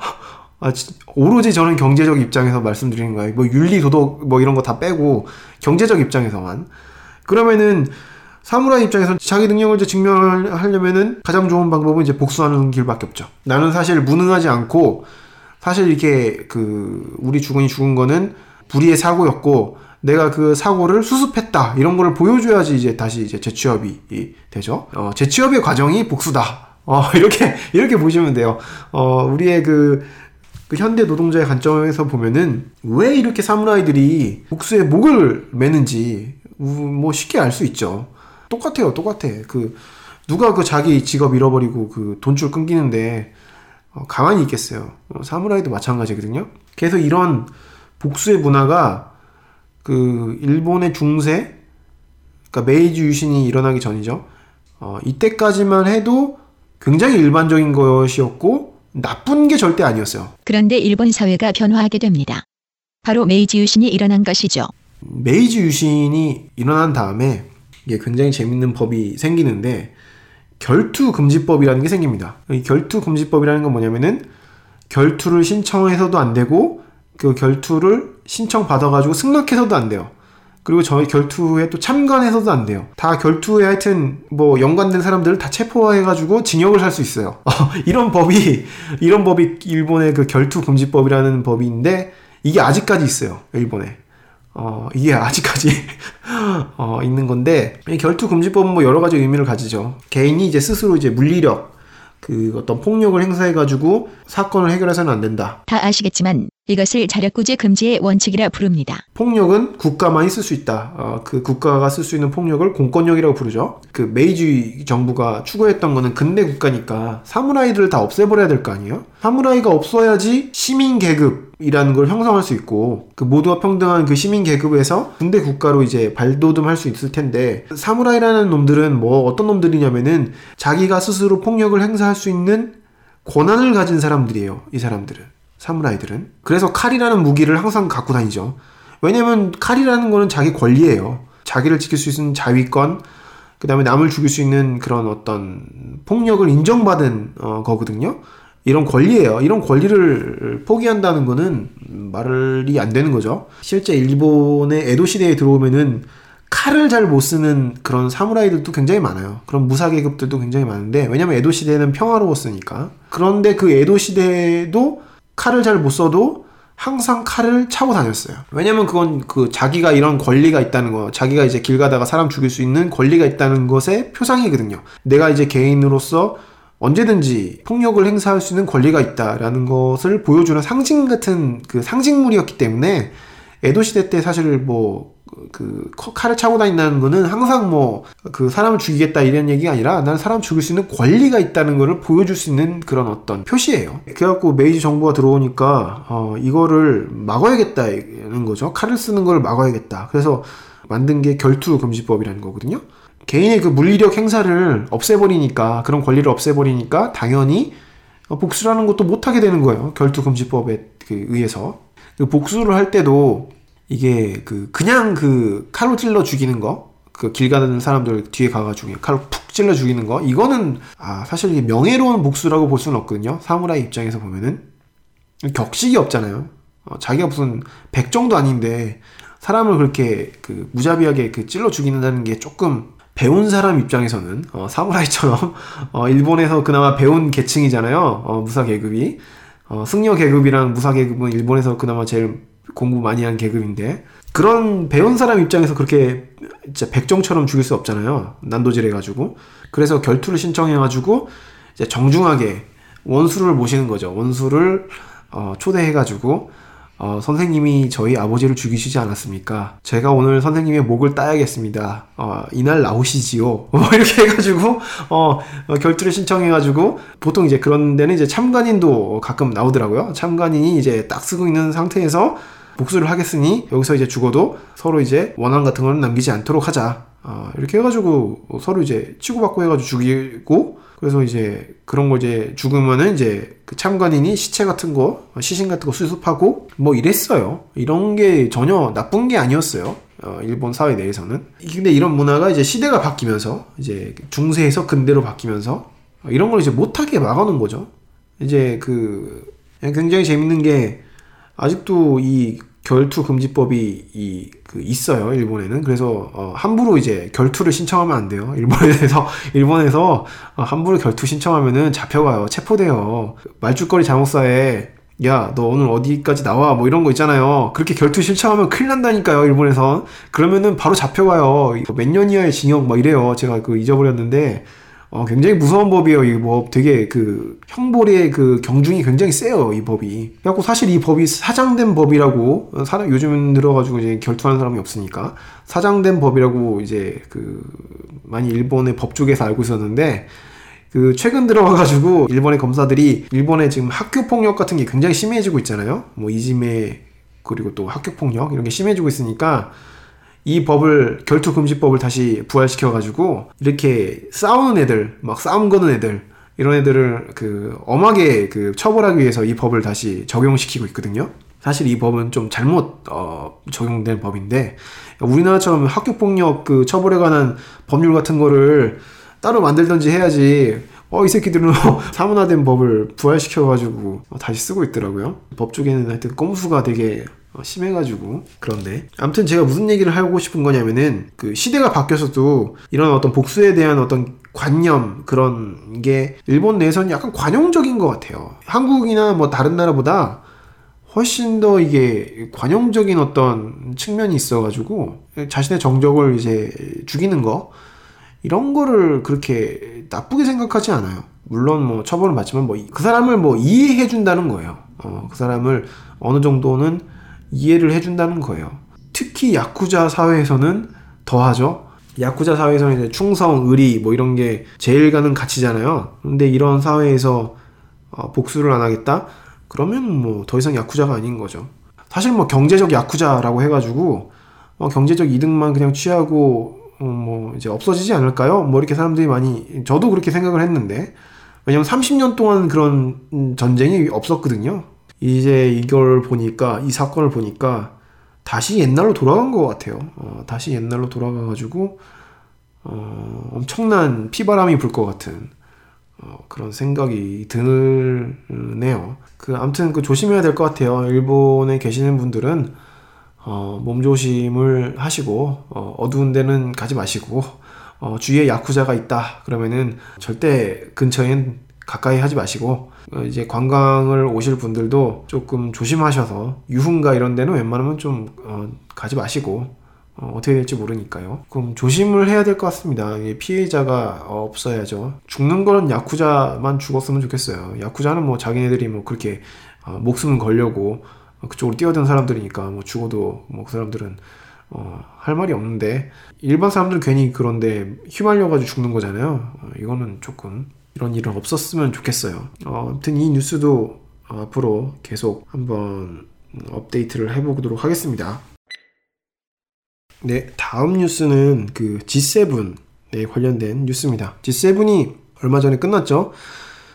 B: 아, 오로지 저는 경제적 입장에서 말씀드리는 거예요. 뭐 윤리 도덕 뭐 이런 거 다 빼고 경제적 입장에서만. 그러면은 사무라이 입장에서 자기 능력을 이제 증명하려면은 가장 좋은 방법은 이제 복수하는 길밖에 없죠. 나는 사실 무능하지 않고 사실 이렇게 그 우리 주군이 죽은 거는 불의의 사고였고 내가 그 사고를 수습했다 이런 거를 보여줘야지 이제 다시 이제 재취업이 되죠. 어, 재취업의 과정이 복수다. 어, 이렇게 이렇게 보시면 돼요. 어, 우리의 그 그 현대 노동자의 관점에서 보면은 왜 이렇게 사무라이들이 복수에 목을 매는지 뭐 쉽게 알 수 있죠. 똑같아요, 똑같아. 그 누가 그 자기 직업 잃어버리고 그 돈줄 끊기는데 어, 가만히 있겠어요. 어, 사무라이도 마찬가지거든요. 그래서 이런 복수의 문화가 그 일본의 중세, 그러니까 메이지 유신이 일어나기 전이죠. 어, 이때까지만 해도 굉장히 일반적인 것이었고 나쁜 게 절대 아니었어요.
C: 그런데 일본 사회가 변화하게 됩니다. 바로 메이지 유신이 일어난 것이죠.
B: 메이지 유신이 일어난 다음에 이게 굉장히 재밌는 법이 생기는데 결투 금지법이라는 게 생깁니다. 이 결투 금지법이라는 건 뭐냐면은 결투를 신청해서도 안 되고 그 결투를 신청 받아가지고 승낙해서도 안 돼요. 그리고 저희 결투에 또 참관해서도 안 돼요. 다 결투에 하여튼 뭐 연관된 사람들을 다 체포해가지고 징역을 살 수 있어요. 어, 이런 법이 이런 법이 일본의 그 결투 금지법이라는 법인데 이게 아직까지 있어요. 일본에. 어, 이게 아직까지 어, 있는 건데 결투 금지법은 뭐 여러 가지 의미를 가지죠. 개인이 이제 스스로 이제 물리력 그 어떤 폭력을 행사해가지고 사건을 해결해서는 안 된다.
C: 다 아시겠지만 이것을 자력구제 금지의 원칙이라 부릅니다.
B: 폭력은 국가만이 쓸 수 있다. 어, 그 국가가 쓸 수 있는 폭력을 공권력이라고 부르죠. 그 메이지 정부가 추구했던 거는 근대 국가니까 사무라이들을 다 없애버려야 될 거 아니에요? 사무라이가 없어야지 시민 계급이라는 걸 형성할 수 있고 그 모두가 평등한 그 시민 계급에서 군대 국가로 이제 발돋움할 수 있을 텐데 사무라이라는 놈들은 뭐 어떤 놈들이냐면은 자기가 스스로 폭력을 행사할 수 있는 권한을 가진 사람들이에요. 이 사람들은. 사무라이들은. 그래서 칼이라는 무기를 항상 갖고 다니죠. 왜냐면 칼이라는 거는 자기 권리예요. 자기를 지킬 수 있는 자위권, 그 다음에 남을 죽일 수 있는 그런 어떤 폭력을 인정받은 어, 거거든요. 이런 권리예요. 이런 권리를 포기한다는 거는 말이 안 되는 거죠. 실제 일본의 에도 시대에 들어오면은 칼을 잘 못 쓰는 그런 사무라이들도 굉장히 많아요. 그런 무사 계급들도 굉장히 많은데 왜냐면 에도 시대는 평화로웠으니까. 그런데 그 에도 시대도 칼을 잘 못 써도 항상 칼을 차고 다녔어요. 왜냐면 그건 그 자기가 이런 권리가 있다는 거, 자기가 이제 길 가다가 사람 죽일 수 있는 권리가 있다는 것의 표상이거든요. 내가 이제 개인으로서 언제든지 폭력을 행사할 수 있는 권리가 있다라는 것을 보여주는 상징 같은 그 상징물이었기 때문에 에도 시대 때 사실 뭐 그 칼을 차고 다닌다는 거는 항상 뭐 그 사람을 죽이겠다 이런 얘기가 아니라 나는 사람 죽일 수 있는 권리가 있다는 것을 보여줄 수 있는 그런 어떤 표시예요. 그래갖고 메이지 정부가 들어오니까 어 이거를 막아야겠다는 거죠. 칼을 쓰는 걸 막아야겠다. 그래서 만든 게 결투 금지법이라는 거거든요. 개인의 그 물리력 행사를 없애버리니까 그런 권리를 없애버리니까 당연히 복수라는 것도 못하게 되는 거예요. 결투 금지법에 그 의해서 그 복수를 할 때도 이게 그 그냥 그 칼로 찔러 죽이는 거. 그 길 가는 사람들 뒤에 가가지고 칼로 푹 찔러 죽이는 거 이거는 아 사실 이게 명예로운 복수라고 볼 수는 없거든요 사무라이 입장에서 보면은 격식이 없잖아요 어, 자기가 무슨 백정도 아닌데 사람을 그렇게 그 무자비하게 그 찔러 죽이는다는 게 조금 배운 사람 입장에서는 어, 사무라이처럼 어, 일본에서 그나마 배운 계층이잖아요. 어, 무사 계급이 어, 승려 계급이랑 무사 계급은 일본에서 그나마 제일 공부 많이 한 계급인데 그런 배운 사람 입장에서 그렇게 진짜 백정처럼 죽일 수 없잖아요. 난도질 해가지고 그래서 결투를 신청해가지고 정중하게 원수를 모시는 거죠. 원수를 어, 초대해가지고 어, 선생님이 저희 아버지를 죽이시지 않았습니까? 제가 오늘 선생님의 목을 따야겠습니다. 어, 이날 나오시지요. 뭐 이렇게 해가지고 어, 어, 결투를 신청해가지고 보통 이제 그런 데는 이제 참관인도 가끔 나오더라고요. 참관인이 이제 딱 쓰고 있는 상태에서 복수를 하겠으니 여기서 이제 죽어도 서로 이제 원한 같은 건 남기지 않도록 하자. 어, 이렇게 해가지고 서로 이제 치고받고 해가지고 죽이고 그래서 이제 그런 거 이제 죽으면은 이제 그 참관인이 시체 같은 거, 시신 같은 거 수습하고 뭐 이랬어요. 이런 게 전혀 나쁜 게 아니었어요. 어, 일본 사회 내에서는. 근데 이런 문화가 이제 시대가 바뀌면서 이제 중세에서 근대로 바뀌면서 이런 걸 이제 못하게 막아놓은 거죠. 이제 그 굉장히 재밌는 게 아직도 이 결투 금지법이 이, 그 있어요 일본에는 그래서 어, 함부로 이제 결투를 신청하면 안 돼요 일본에서 일본에서 어, 함부로 결투 신청하면은 잡혀가요 체포돼요 말죽거리 장옥사에 야, 너 오늘 어디까지 나와? 뭐 이런 거 있잖아요. 그렇게 결투 신청하면 큰일 난다니까요, 일본에선. 그러면은 바로 잡혀가요. 몇 년 이하의 징역 막 이래요. 제가 그 잊어버렸는데. 어, 굉장히 무서운 법이에요. 이 법 되게 그 형벌의 그 경중이 굉장히 세요. 이 법이. 그래갖고 사실 이 법이 사장된 법이라고 사람 요즘 들어가지고 이제 결투하는 사람이 없으니까 사장된 법이라고 이제 그 많이 일본의 법 쪽에서 알고 있었는데 그 최근 들어와가지고 일본의 검사들이 일본의 지금 학교 폭력 같은 게 굉장히 심해지고 있잖아요. 뭐 이지메 그리고 또 학교 폭력 이런 게 심해지고 있으니까 이 법을 결투금지법을 다시 부활시켜 가지고 이렇게 싸우는 애들 막 싸움 거는 애들 이런 애들을 그 엄하게 그 처벌하기 위해서 이 법을 다시 적용시키고 있거든요. 사실 이 법은 좀 잘못 어, 적용된 법인데 우리나라처럼 학교 폭력 그 처벌에 관한 법률 같은 거를 따로 만들든지 해야지 어, 이 새끼들은 사문화된 법을 부활시켜가지고 다시 쓰고 있더라고요. 법 쪽에는 하여튼 꼼수가 되게 어, 심해가지고 그런데 아무튼 제가 무슨 얘기를 하고 싶은 거냐면은 그 시대가 바뀌어서도 이런 어떤 복수에 대한 어떤 관념 그런 게 일본 내에서는 약간 관용적인 것 같아요. 한국이나 뭐 다른 나라보다 훨씬 더 이게 관용적인 어떤 측면이 있어가지고 자신의 정적을 이제 죽이는 거 이런 거를 그렇게 나쁘게 생각하지 않아요. 물론 뭐 처벌을 받지만 뭐 그 사람을 뭐 이해해 준다는 거예요. 어, 그 사람을 어느 정도는 이해를 해준다는 거예요. 특히 야쿠자 사회에서는 더하죠. 야쿠자 사회에서는 이제 충성, 의리 뭐 이런 게 제일 가는 가치잖아요. 근데 이런 사회에서 어, 복수를 안 하겠다? 그러면 뭐 더 이상 야쿠자가 아닌 거죠. 사실 뭐 경제적 야쿠자라고 해가지고 어, 경제적 이득만 그냥 취하고 어, 뭐 이제 없어지지 않을까요? 뭐 이렇게 사람들이 많이 저도 그렇게 생각을 했는데 왜냐면 30년 동안 그런 전쟁이 없었거든요. 이제 이걸 보니까 이 사건을 보니까 다시 옛날로 돌아간 것 같아요. 어, 다시 옛날로 돌아가가지고 어, 엄청난 피바람이 불 것 같은 어, 그런 생각이 드네요. 그 아무튼 그 조심해야 될 것 같아요. 일본에 계시는 분들은 어, 몸 조심을 하시고 어, 어두운 데는 가지 마시고 어, 주위에 야쿠자가 있다 그러면은 절대 근처엔 가까이 하지 마시고 어, 이제 관광을 오실 분들도 조금 조심하셔서 유흥가 이런 데는 웬만하면 좀 어, 가지 마시고 어, 어떻게 될지 모르니까요. 그럼 조심을 해야 될 것 같습니다. 피해자가 없어야죠. 죽는 거는 야쿠자만 죽었으면 좋겠어요. 야쿠자는 뭐 자기네들이 뭐 그렇게 어, 목숨 걸려고 그쪽으로 뛰어든 사람들이니까 뭐 죽어도 뭐 그 사람들은 어, 할 말이 없는데 일반 사람들 괜히 그런데 휘말려가지고 죽는 거잖아요. 어, 이거는 조금 이런 일은 없었으면 좋겠어요. 어, 아무튼 이 뉴스도 앞으로 계속 한번 업데이트를 해보도록 하겠습니다. 네, 다음 뉴스는 그 G7에 관련된 뉴스입니다. G7이 얼마 전에 끝났죠.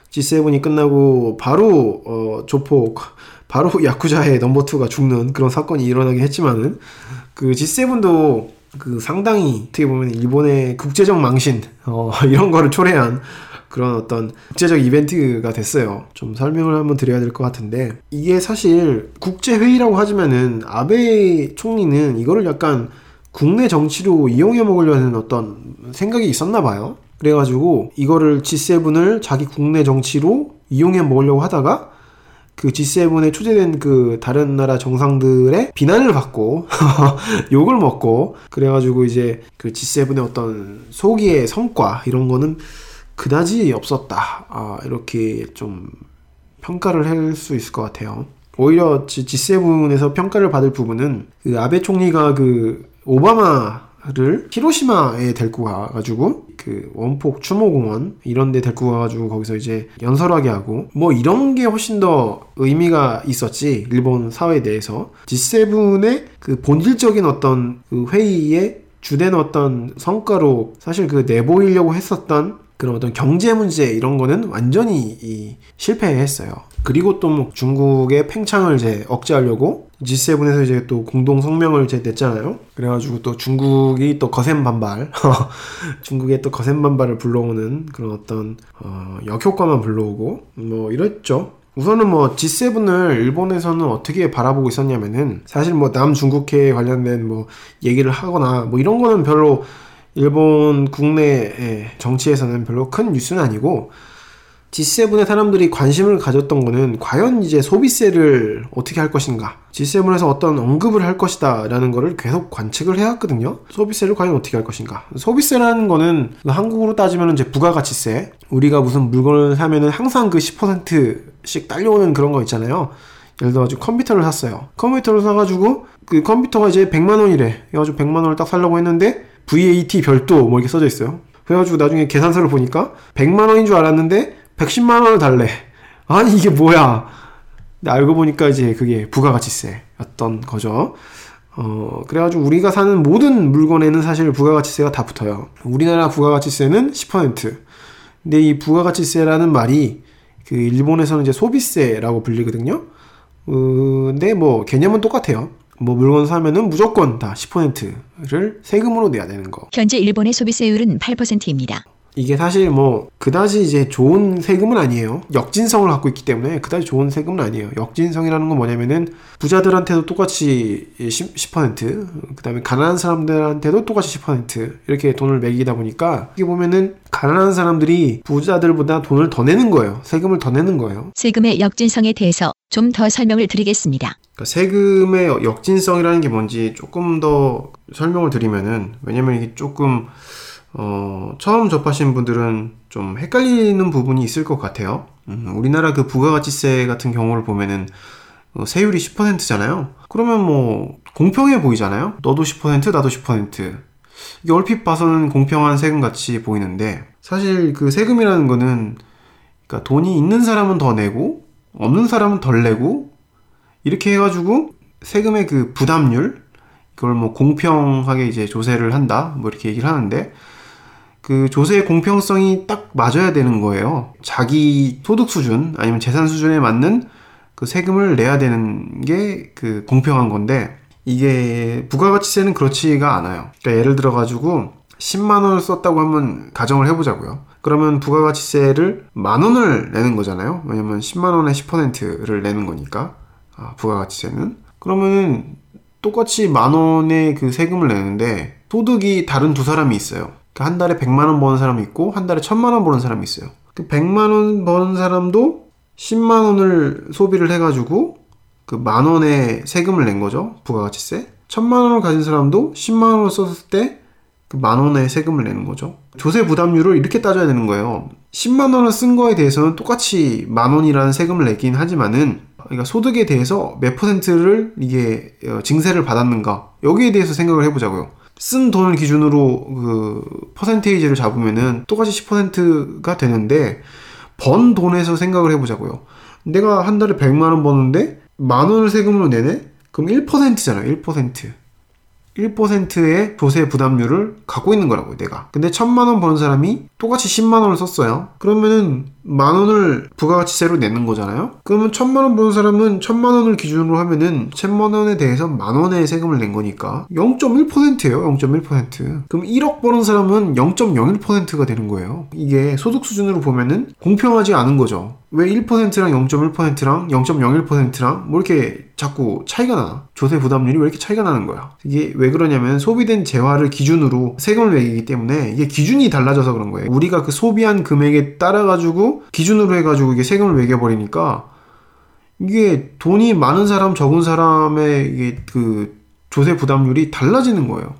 B: G7이 끝나고 바로 어, 조폭, 바로 야쿠자의 넘버 2가 죽는 그런 사건이 일어나긴 했지만은 그 G7도 그 상당히 어떻게 보면 일본의 국제적 망신 어, 이런 거를 초래한 그런 어떤 국제적 이벤트가 됐어요. 좀 설명을 한번 드려야 될 것 같은데 이게 사실 국제 회의라고 하지만은 아베 총리는 이거를 약간 국내 정치로 이용해 먹으려는 어떤 생각이 있었나 봐요. 그래가지고 이거를 G7을 자기 국내 정치로 이용해 먹으려고 하다가 그 G7에 초대된 그 다른 나라 정상들의 비난을 받고 욕을 먹고 그래가지고 이제 그 G7의 어떤 소기의 성과 이런 거는 그다지 없었다. 아, 이렇게 좀 평가를 할 수 있을 것 같아요. 오히려 G7에서 평가를 받을 부분은 그 아베 총리가 그 오바마를 히로시마에 데리고 가가지고 그 원폭 추모공원 이런 데 데리고 가가지고 거기서 이제 연설하게 하고 뭐 이런 게 훨씬 더 의미가 있었지 일본 사회 내에서 G7의 그 본질적인 어떤 그 회의에 주된 어떤 성과로 사실 그 내보이려고 했었던 그런 어떤 경제 문제 이런 거는 완전히 이 실패했어요. 그리고 또 뭐 중국의 팽창을 이제 억제하려고 G7에서 이제 또 공동 성명을 이제 냈잖아요. 그래가지고 또 중국이 또 거센 반발, 중국의 또 거센 반발을 불러오는 그런 어떤 어, 역효과만 불러오고 뭐 이랬죠. 우선은 뭐 G7을 일본에서는 어떻게 바라보고 있었냐면은 사실 뭐 남중국해 관련된 뭐 얘기를 하거나 뭐 이런 거는 별로 일본 국내 정치에서는 별로 큰 뉴스는 아니고 G7의 사람들이 관심을 가졌던 거는 과연 이제 소비세를 어떻게 할 것인가? G7에서 어떤 언급을 할 것이다 라는 거를 계속 관측을 해왔거든요. 소비세를 과연 어떻게 할 것인가? 소비세라는 거는 한국으로 따지면 이제 부가가치세 우리가 무슨 물건을 사면은 항상 그 10%씩 딸려오는 그런 거 있잖아요. 예를 들어가지고 컴퓨터를 샀어요. 컴퓨터를 사가지고 그 컴퓨터가 이제 100만원이래. 그래가지고 100만원을 딱 살려고 했는데 VAT 별도 뭐 이렇게 써져 있어요 그래가지고 나중에 계산서를 보니까 100만 원인 줄 알았는데 110만 원을 달래. 아니 이게 뭐야? 근데 알고 보니까 이제 그게 부가가치세였던 거죠. 어, 그래가지고 우리가 사는 모든 물건에는 사실 부가가치세가 다 붙어요. 우리나라 부가가치세는 10%. 근데 이 부가가치세라는 말이 그 일본에서는 이제 소비세라고 불리거든요. 어, 근데 뭐 개념은 똑같아요. 뭐 물건 사면은 무조건 다 10%를 세금으로 내야 되는 거.
C: 현재 일본의 소비세율은 8%입니다.
B: 이게 사실 뭐 그다지 이제 좋은 세금은 아니에요. 역진성을 갖고 있기 때문에 그다지 좋은 세금은 아니에요. 역진성이라는 건 뭐냐면은 부자들한테도 똑같이 10%, 10% 그다음에 가난한 사람들한테도 똑같이 10% 이렇게 돈을 매기다 보니까 이게 보면은 가난한 사람들이 부자들보다 돈을 더 내는 거예요. 세금을 더 내는 거예요.
C: 세금의 역진성에 대해서 좀 더 설명을 드리겠습니다.
B: 그러니까 세금의 역진성이라는 게 뭔지 조금 더 설명을 드리면은 왜냐면 이게 조금 어, 처음 접하신 분들은 좀 헷갈리는 부분이 있을 것 같아요. 음, 우리나라 그 부가가치세 같은 경우를 보면은 어, 세율이 10%잖아요. 그러면 뭐 공평해 보이잖아요. 너도 10% 나도 10%. 이게 얼핏 봐서는 공평한 세금 같이 보이는데 사실 그 세금이라는 거는 그러니까 돈이 있는 사람은 더 내고 없는 사람은 덜 내고 이렇게 해가지고 세금의 그 부담률 이걸 뭐 공평하게 이제 조세를 한다 뭐 이렇게 얘기를 하는데 그 조세의 공평성이 딱 맞아야 되는 거예요. 자기 소득 수준 아니면 재산 수준에 맞는 그 세금을 내야 되는 게 그 공평한 건데 이게 부가가치세는 그렇지가 않아요. 그러니까 예를 들어 가지고 10만 원을 썼다고 한번 가정을 해보자고요. 그러면 부가가치세를 만 원을 내는 거잖아요. 왜냐면 10만 원에 10%를 내는 거니까 아, 부가가치세는 그러면은 똑같이 만 원의 그 세금을 내는데 소득이 다른 두 사람이 있어요. 그러니까 한 달에 100만 원 버는 사람이 있고 한 달에 1000만 원 버는 사람이 있어요. 그 100만 원 버는 사람도 10만 원을 소비를 해가지고 그 만 원의 세금을 낸 거죠. 부가가치세. 천만 원을 가진 사람도 10만 원을 썼을 때 그 만 원의 세금을 내는 거죠. 조세 부담률을 이렇게 따져야 되는 거예요. 10만 원을 쓴 거에 대해서는 똑같이 만 원이라는 세금을 내긴 하지만은 그러니까 소득에 대해서 몇 퍼센트를 이게 어, 증세를 받았는가 여기에 대해서 생각을 해보자고요. 쓴 돈을 기준으로 그 퍼센테이지를 잡으면은 똑같이 10%가 되는데 번 돈에서 생각을 해보자고요. 내가 한 달에 100만 원 버는데 만 원을 세금으로 내네? 그럼 1%잖아요. 1%. 1%의 조세 부담률을 갖고 있는 거라고요, 내가. 근데 천만 원 버는 사람이 똑같이 10만 원을 썼어요. 그러면은 만 원을 부가가치세로 내는 거잖아요. 그러면 천만 원 버는 사람은 천만 원을 기준으로 하면은 천만 원에 대해서 만 원의 세금을 낸 거니까 0.1%예요. 0.1%. 그럼 1억 버는 사람은 0.01%가 되는 거예요. 이게 소득 수준으로 보면은 공평하지 않은 거죠. 왜 1%랑 0.1%랑 0.01%랑 뭐 이렇게 자꾸 차이가 나? 조세 부담률이 왜 이렇게 차이가 나는 거야? 이게 왜 그러냐면 소비된 재화를 기준으로 세금을 매기기 때문에 이게 기준이 달라져서 그런 거예요. 우리가 그 소비한 금액에 따라 가지고 기준으로 해가지고 이게 세금을 매겨버리니까 이게 돈이 많은 사람 적은 사람의 이게 그 조세 부담률이 달라지는 거예요.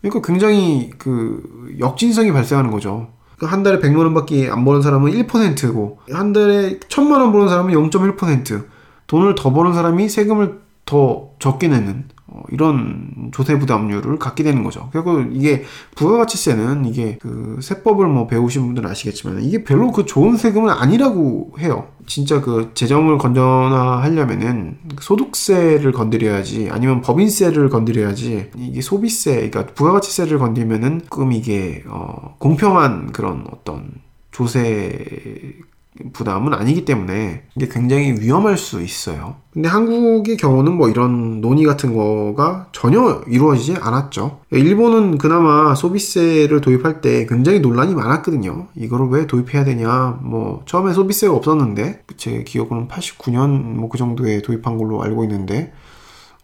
B: 그러니까 굉장히 그 역진성이 발생하는 거죠. 그한 달에 100만 원밖에 안 버는 사람은 1%고 한 달에 1000만 원 버는 사람은 0.1% 돈을 더 버는 사람이 세금을 더 적게 내는 어, 이런 조세 부담률을 갖게 되는 거죠. 결국 이게 부가가치세는 이게 그 세법을 뭐 배우신 분들은 아시겠지만 이게 별로 그 좋은 세금은 아니라고 해요. 진짜 그 재정을 건전화하려면은 소득세를 건드려야지 아니면 법인세를 건드려야지 이게 소비세 그러니까 부가가치세를 건드리면은 조금 이게 어 공평한 그런 어떤 조세 부담은 아니기 때문에 이게 굉장히 위험할 수 있어요. 근데 한국의 경우는 뭐 이런 논의 같은 거가 전혀 이루어지지 않았죠. 일본은 그나마 소비세를 도입할 때 굉장히 논란이 많았거든요. 이거를 왜 도입해야 되냐. 뭐 처음에 소비세가 없었는데 제 기억으로는 89년 뭐 그 정도에 도입한 걸로 알고 있는데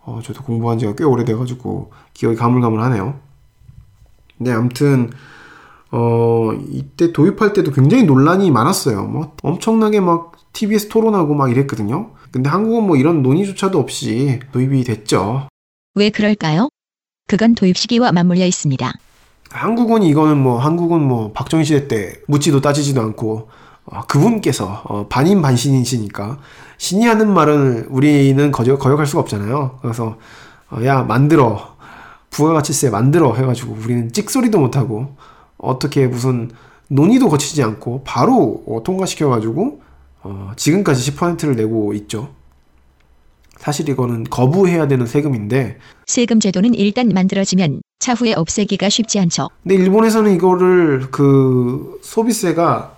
B: 어, 저도 공부한 지가 꽤 오래돼가지고 기억이 가물가물하네요. 근데 아무튼 어, 이때 도입할 때도 굉장히 논란이 많았어요. 뭐, 엄청나게 막 TV에서 토론하고 막 이랬거든요. 근데 한국은 뭐 이런 논의조차도 없이 도입이 됐죠.
C: 왜 그럴까요? 그건 도입 시기와 맞물려 있습니다.
B: 한국은 이거는 뭐, 한국은 뭐, 박정희 시대 때 묻지도 따지지도 않고, 어, 그분께서 어, 반인 반신이시니까, 신이 하는 말은 우리는 거역, 거역할 수가 없잖아요. 그래서, 어, 야, 만들어. 부가가치세 만들어. 해가지고, 우리는 찍소리도 못하고, 어떻게 무슨 논의도 거치지 않고 바로 어, 통과시켜가지고 어, 지금까지 10%를 내고 있죠. 사실 이거는 거부해야 되는 세금인데
C: 세금 제도는 일단 만들어지면 차후에 없애기가 쉽지 않죠.
B: 근데 일본에서는 이거를 그 소비세가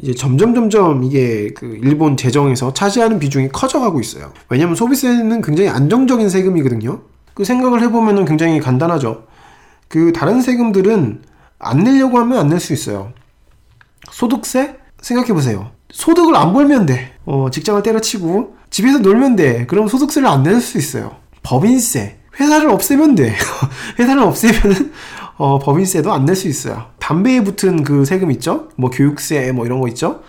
B: 이제 점점 점점 이게 그 일본 재정에서 차지하는 비중이 커져가고 있어요. 왜냐면 소비세는 굉장히 안정적인 세금이거든요. 그 생각을 해보면은 굉장히 간단하죠. 그 다른 세금들은 안 내려고 하면 안 낼 수 있어요. 소득세? 생각해보세요. 소득을 안 벌면 돼. 어, 직장을 때려치고 집에서 놀면 돼. 그럼 소득세를 안 낼 수 있어요. 법인세. 회사를 없애면 돼. 회사를 없애면은 어, 법인세도 안 낼 수 있어요. 담배에 붙은 그 세금 있죠? 뭐 교육세 뭐 이런 거 있죠?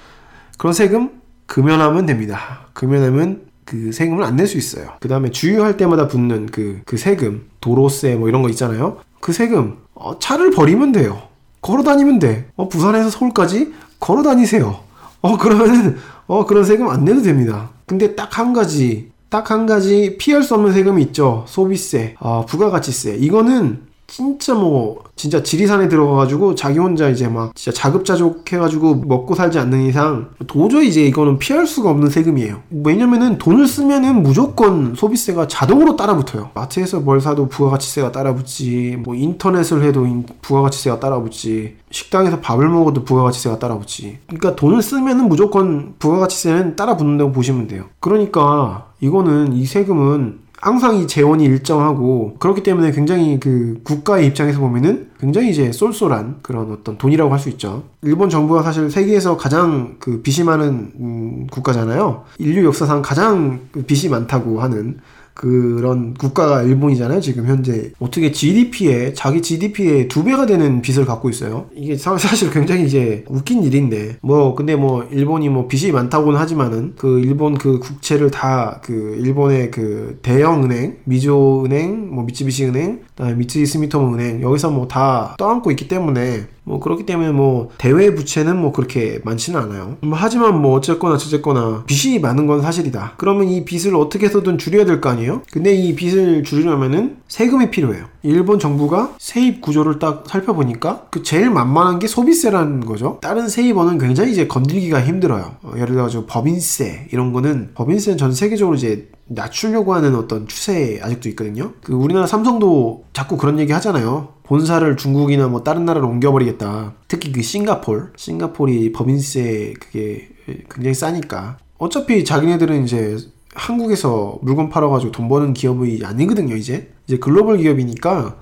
B: 그런 세금 금연하면 됩니다. 금연하면 그 세금을 안 낼 수 있어요. 그 다음에 주유할 때마다 붙는 그, 그 세금, 도로세 뭐 이런 거 있잖아요. 그 세금, 어, 차를 버리면 돼요. 걸어 다니면 돼. 어, 부산에서 서울까지 걸어 다니세요. 어, 그러면은, 어, 그런 세금 안 내도 됩니다. 근데 딱 한 가지, 딱 한 가지 피할 수 없는 세금이 있죠. 소비세, 아, 부가가치세. 이거는 진짜 뭐 진짜 지리산에 들어가가지고 자기 혼자 이제 막 진짜 자급자족 해가지고 먹고 살지 않는 이상 도저히 이제 이거는 피할 수가 없는 세금이에요. 왜냐면은 돈을 쓰면은 무조건 소비세가 자동으로 따라붙어요. 마트에서 뭘 사도 부가가치세가 따라붙지, 뭐 인터넷을 해도 부가가치세가 따라붙지, 식당에서 밥을 먹어도 부가가치세가 따라붙지. 그러니까 돈을 쓰면은 무조건 부가가치세는 따라붙는다고 보시면 돼요. 그러니까 이거는 이 세금은 항상 이 재원이 일정하고 그렇기 때문에 굉장히 그 국가의 입장에서 보면은 굉장히 이제 쏠쏠한 그런 어떤 돈이라고 할 수 있죠. 일본 정부가 사실 세계에서 가장 그 빚이 많은 음, 국가잖아요. 인류 역사상 가장 빚이 많다고 하는 그런 국가가 일본이잖아요. 지금 현재 어떻게 GDP에 자기 GDP의 두 배가 되는 빚을 갖고 있어요. 이게 사- 사실 굉장히 이제 웃긴 일인데 뭐 근데 뭐 일본이 뭐 빚이 많다고는 하지만은 그 일본 그 국채를 다 그 일본의 그 대형 은행 미조 은행 뭐 미쯔비시 은행 그다음에 미츠이 스미토모 은행 여기서 뭐 다 떠안고 있기 때문에 뭐 그렇기 때문에 뭐 대외 부채는 뭐 그렇게 많지는 않아요. 뭐 하지만 뭐 어쨌거나 저쨌거나 빚이 많은 건 사실이다. 그러면 이 빚을 어떻게 해서든 줄여야 될 거 아니에요? 근데 이 빚을 줄이려면은 세금이 필요해요. 일본 정부가 세입 구조를 딱 살펴보니까 그 제일 만만한 게 소비세라는 거죠. 다른 세입원은 굉장히 이제 건들기가 힘들어요. 어, 예를 들어서 법인세 이런 거는 법인세는 전 세계적으로 이제 낮추려고 하는 어떤 추세 아직도 있거든요. 그 우리나라 삼성도 자꾸 그런 얘기 하잖아요. 본사를 중국이나 뭐 다른 나라로 옮겨버리겠다. 특히 그 싱가폴, 싱가폴이 법인세 그게 굉장히 싸니까. 어차피 자기네들은 이제 한국에서 물건 팔아가지고 돈 버는 기업이 아니거든요, 이제. 이제 글로벌 기업이니까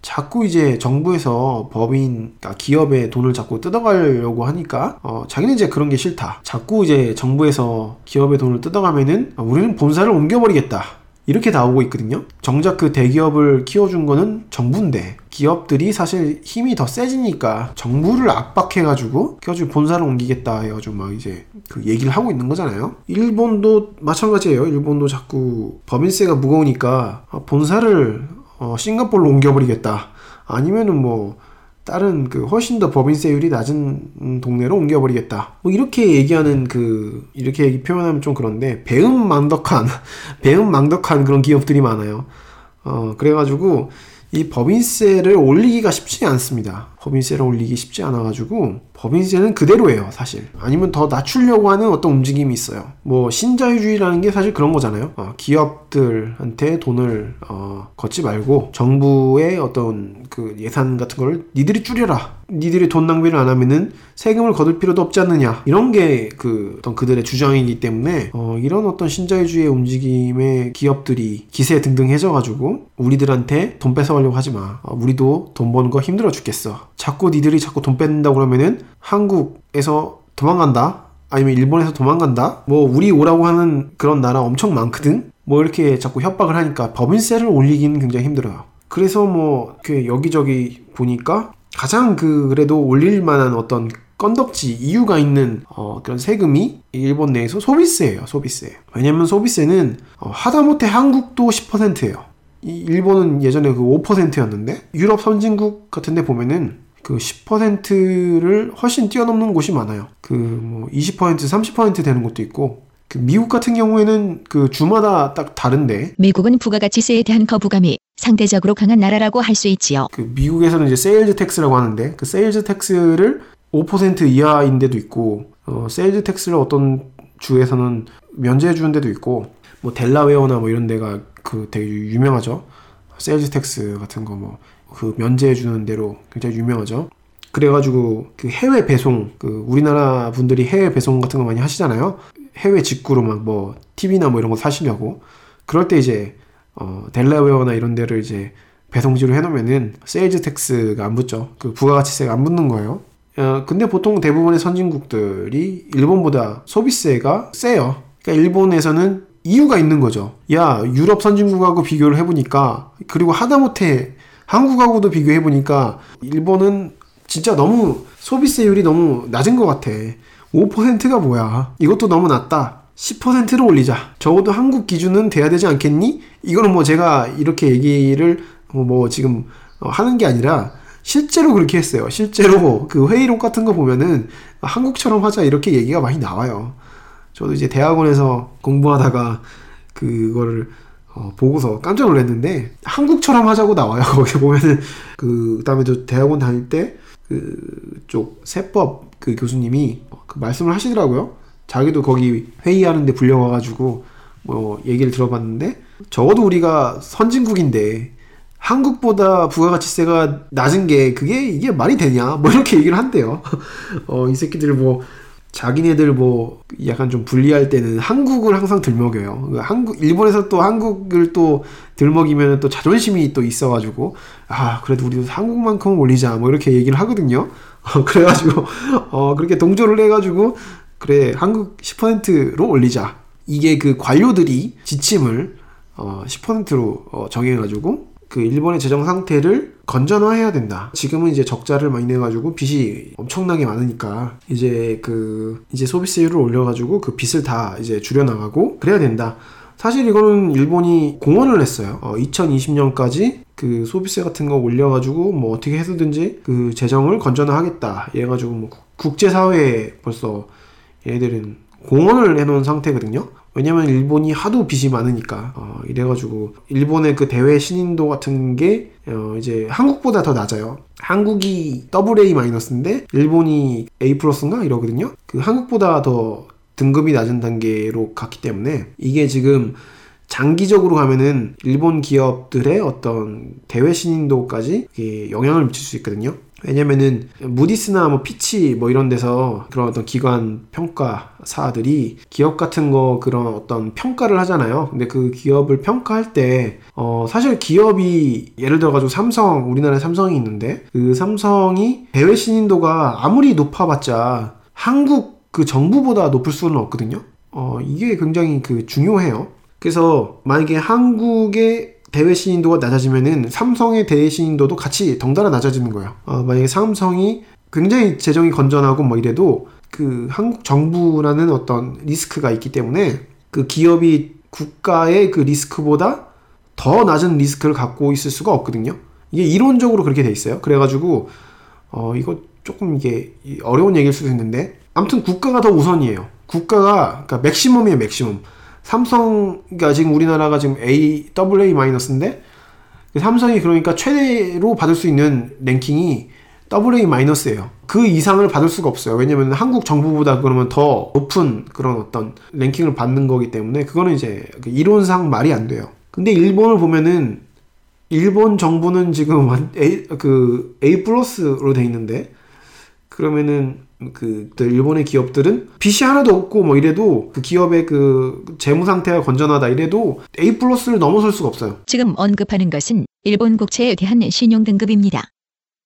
B: 자꾸 이제 정부에서 법인, 그러니까 기업의 돈을 자꾸 뜯어가려고 하니까, 어, 자기는 이제 그런 게 싫다. 자꾸 이제 정부에서 기업의 돈을 뜯어가면은, 어, 우리는 본사를 옮겨버리겠다. 이렇게 나오고 있거든요. 정작 그 대기업을 키워준 거는 정부인데, 기업들이 사실 힘이 더 세지니까 정부를 압박해가지고, 켜가지고 본사를 옮기겠다 해가지고 막 이제 그 얘기를 하고 있는 거잖아요. 일본도 마찬가지예요. 일본도 자꾸 법인세가 무거우니까, 아, 본사를 어, 싱가폴로 옮겨버리겠다. 아니면은 뭐 다른 그 훨씬 더 법인세율이 낮은 음, 동네로 옮겨버리겠다. 뭐 이렇게 얘기하는 그 이렇게 표현하면 좀 그런데 배은망덕한 배은망덕한 그런 기업들이 많아요. 어 그래가지고 이 법인세를 올리기가 쉽지 않습니다. 법인세를 올리기 쉽지 않아가지고 법인세는 그대로예요, 사실. 아니면 더 낮추려고 하는 어떤 움직임이 있어요. 뭐 신자유주의라는 게 사실 그런 거잖아요. 어, 기업들한테 돈을 어, 걷지 말고 정부의 어떤 그 예산 같은 걸 니들이 줄여라. 니들이 돈 낭비를 안 하면은 세금을 거둘 필요도 없지 않느냐. 이런 게 그 어떤 그들의 주장이기 때문에 어, 이런 어떤 신자유주의 움직임에 기업들이 기세 등등 해져가지고 우리들한테 돈 뺏어가려고 하지 마. 어, 우리도 돈 버는 거 힘들어 죽겠어. 자꾸 니들이 자꾸 돈 뺏는다 그러면은 한국에서 도망간다. 아니면 일본에서 도망간다. 뭐 우리 오라고 하는 그런 나라 엄청 많거든. 뭐 이렇게 자꾸 협박을 하니까 법인세를 올리기는 굉장히 힘들어요. 그래서 뭐그 여기저기 보니까 가장 그 그래도 올릴 만한 어떤 건덕지 이유가 있는 어, 그런 세금이 일본 내에서 소비세예요. 소비세. 왜냐면 소비세는 어, 하다못해 한국도 10%예요. 이 일본은 예전에 그 5%였는데 유럽 선진국 같은 데 보면은 그 10%를 훨씬 뛰어넘는 곳이 많아요. 그 뭐 20% 30% 되는 곳도 있고 그 미국 같은 경우에는 그 주마다 딱 다른데
C: 미국은 부가가치세에 대한 거부감이 상대적으로 강한 나라라고 할 수 있지요.
B: 그 미국에서는 이제 sales tax라고 하는데 그 sales tax를 5% 이하인 데도 있고 어, sales tax를 어떤 주에서는 면제해 주는 데도 있고 뭐 델라웨어나 뭐 이런 데가 그 되게 유명하죠. sales tax 같은 거 뭐 그 면제해 주는 데로 굉장히 유명하죠. 그래가지고 그 해외 배송 그 우리나라 분들이 해외 배송 같은 거 많이 하시잖아요. 해외 직구로 막 뭐 TV나 뭐 이런 거 사시려고 그럴 때 이제 어 델라웨어나 이런 데를 이제 배송지로 해놓으면은 sales tax가 안 붙죠. 그 부가가치세가 안 붙는 거예요. 어, 근데 보통 대부분의 선진국들이 일본보다 소비세가 세요. 그러니까 일본에서는 이유가 있는 거죠. 야, 유럽 선진국하고 비교를 해보니까, 그리고 하다못해 한국하고도 비교해 보니까, 일본은 진짜 너무 소비세율이 너무 낮은 것 같아. 5%가 뭐야. 이것도 너무 낮다. 10%로 올리자. 적어도 한국 기준은 돼야 되지 않겠니? 이거는 뭐 제가 이렇게 얘기를 어, 뭐 지금 어, 하는 게 아니라 실제로 그렇게 했어요. 실제로 그 회의록 같은 거 보면은 한국처럼 하자 이렇게 얘기가 많이 나와요. 저도 이제 대학원에서 공부하다가 그거를 어, 보고서 깜짝 놀랐는데 한국처럼 하자고 나와요. 거기 보면은 그 그다음에 저 대학원 다닐 때 그쪽 세법 그 교수님이 그 말씀을 하시더라고요. 자기도 거기 회의하는데 불려와가지고 뭐 얘기를 들어봤는데 적어도 우리가 선진국인데 한국보다 부가가치세가 낮은 게 그게 이게 말이 되냐 뭐 이렇게 얘기를 한대요. 어 이 새끼들 뭐 자기네들 뭐 약간 좀 불리할 때는 한국을 항상 들먹여요. 그 한국 일본에서 또 한국을 또 들먹이면 또 자존심이 또 있어가지고 아 그래도 우리도 한국만큼 올리자 뭐 이렇게 얘기를 하거든요. 어, 그래가지고 어 그렇게 동조를 해가지고 그래 한국 10%로 올리자. 이게 그 관료들이 지침을 어, 10%로 어, 정해가지고 그 일본의 재정 상태를 건전화해야 된다. 지금은 이제 적자를 많이 내가지고 빚이 엄청나게 많으니까 이제 그 이제 소비세율을 올려가지고 그 빚을 다 이제 줄여 나가고 그래야 된다. 사실 이거는 일본이 공언을 했어요. 어, 2020년까지 그 소비세 같은 거 올려가지고 뭐 어떻게 해서든지 그 재정을 건전화하겠다. 이래가지고 뭐 국제사회에 벌써 얘네들은 공언을 해놓은 상태거든요. 왜냐면 일본이 하도 빚이 많으니까 어, 이래가지고 일본의 그 대외 신인도 같은 게 어, 이제 한국보다 더 낮아요. 한국이 AA 마이너스인데 일본이 A 플러스인가 이러거든요. 그 한국보다 더 등급이 낮은 단계로 갔기 때문에 이게 지금 장기적으로 가면은 일본 기업들의 어떤 대외 신인도까지 영향을 미칠 수 있거든요. 왜냐면은 무디스나 뭐 피치 뭐 이런 데서 그런 어떤 기관 평가사들이 기업 같은 거 그런 어떤 평가를 하잖아요. 근데 그 기업을 평가할 때 어 사실 기업이 예를 들어 가지고 삼성 우리나라에 삼성이 있는데 그 삼성이 대외 신인도가 아무리 높아봤자 한국 그 정부보다 높을 수는 없거든요. 어 이게 굉장히 그 중요해요. 그래서 만약에 한국의 대외 신인도가 낮아지면은 삼성의 대외 신인도도 같이 덩달아 낮아지는 거예요. 어, 만약에 삼성이 굉장히 재정이 건전하고 뭐 이래도 그 한국 정부라는 어떤 리스크가 있기 때문에 그 기업이 국가의 그 리스크보다 더 낮은 리스크를 갖고 있을 수가 없거든요. 이게 이론적으로 그렇게 돼 있어요. 그래가지고 어 이거 조금 이게 어려운 얘기일 수도 있는데 아무튼 국가가 더 우선이에요. 국가가 그러니까 maximum이에요, maximum. 삼성, 그러니까 지금 우리나라가 지금 A, AA 마이너스인데, 그 삼성이 그러니까 최대로 받을 수 있는 랭킹이 AA 마이너스예요. 그 이상을 받을 수가 없어요. 왜냐면 한국 정부보다 그러면 더 높은 그런 어떤 랭킹을 받는 거기 때문에 그거는 이제 그 이론상 말이 안 돼요. 근데 일본을 보면은 일본 정부는 지금 A, 그 A 플러스로 돼 있는데 그러면은 그 일본의 기업들은 빚이 하나도 없고 뭐 이래도 그 기업의 그 재무 상태가 건전하다 이래도 A 플러스를 넘어설 수가 없어요.
C: 지금 언급하는 것은 일본 국채에 대한 신용 등급입니다.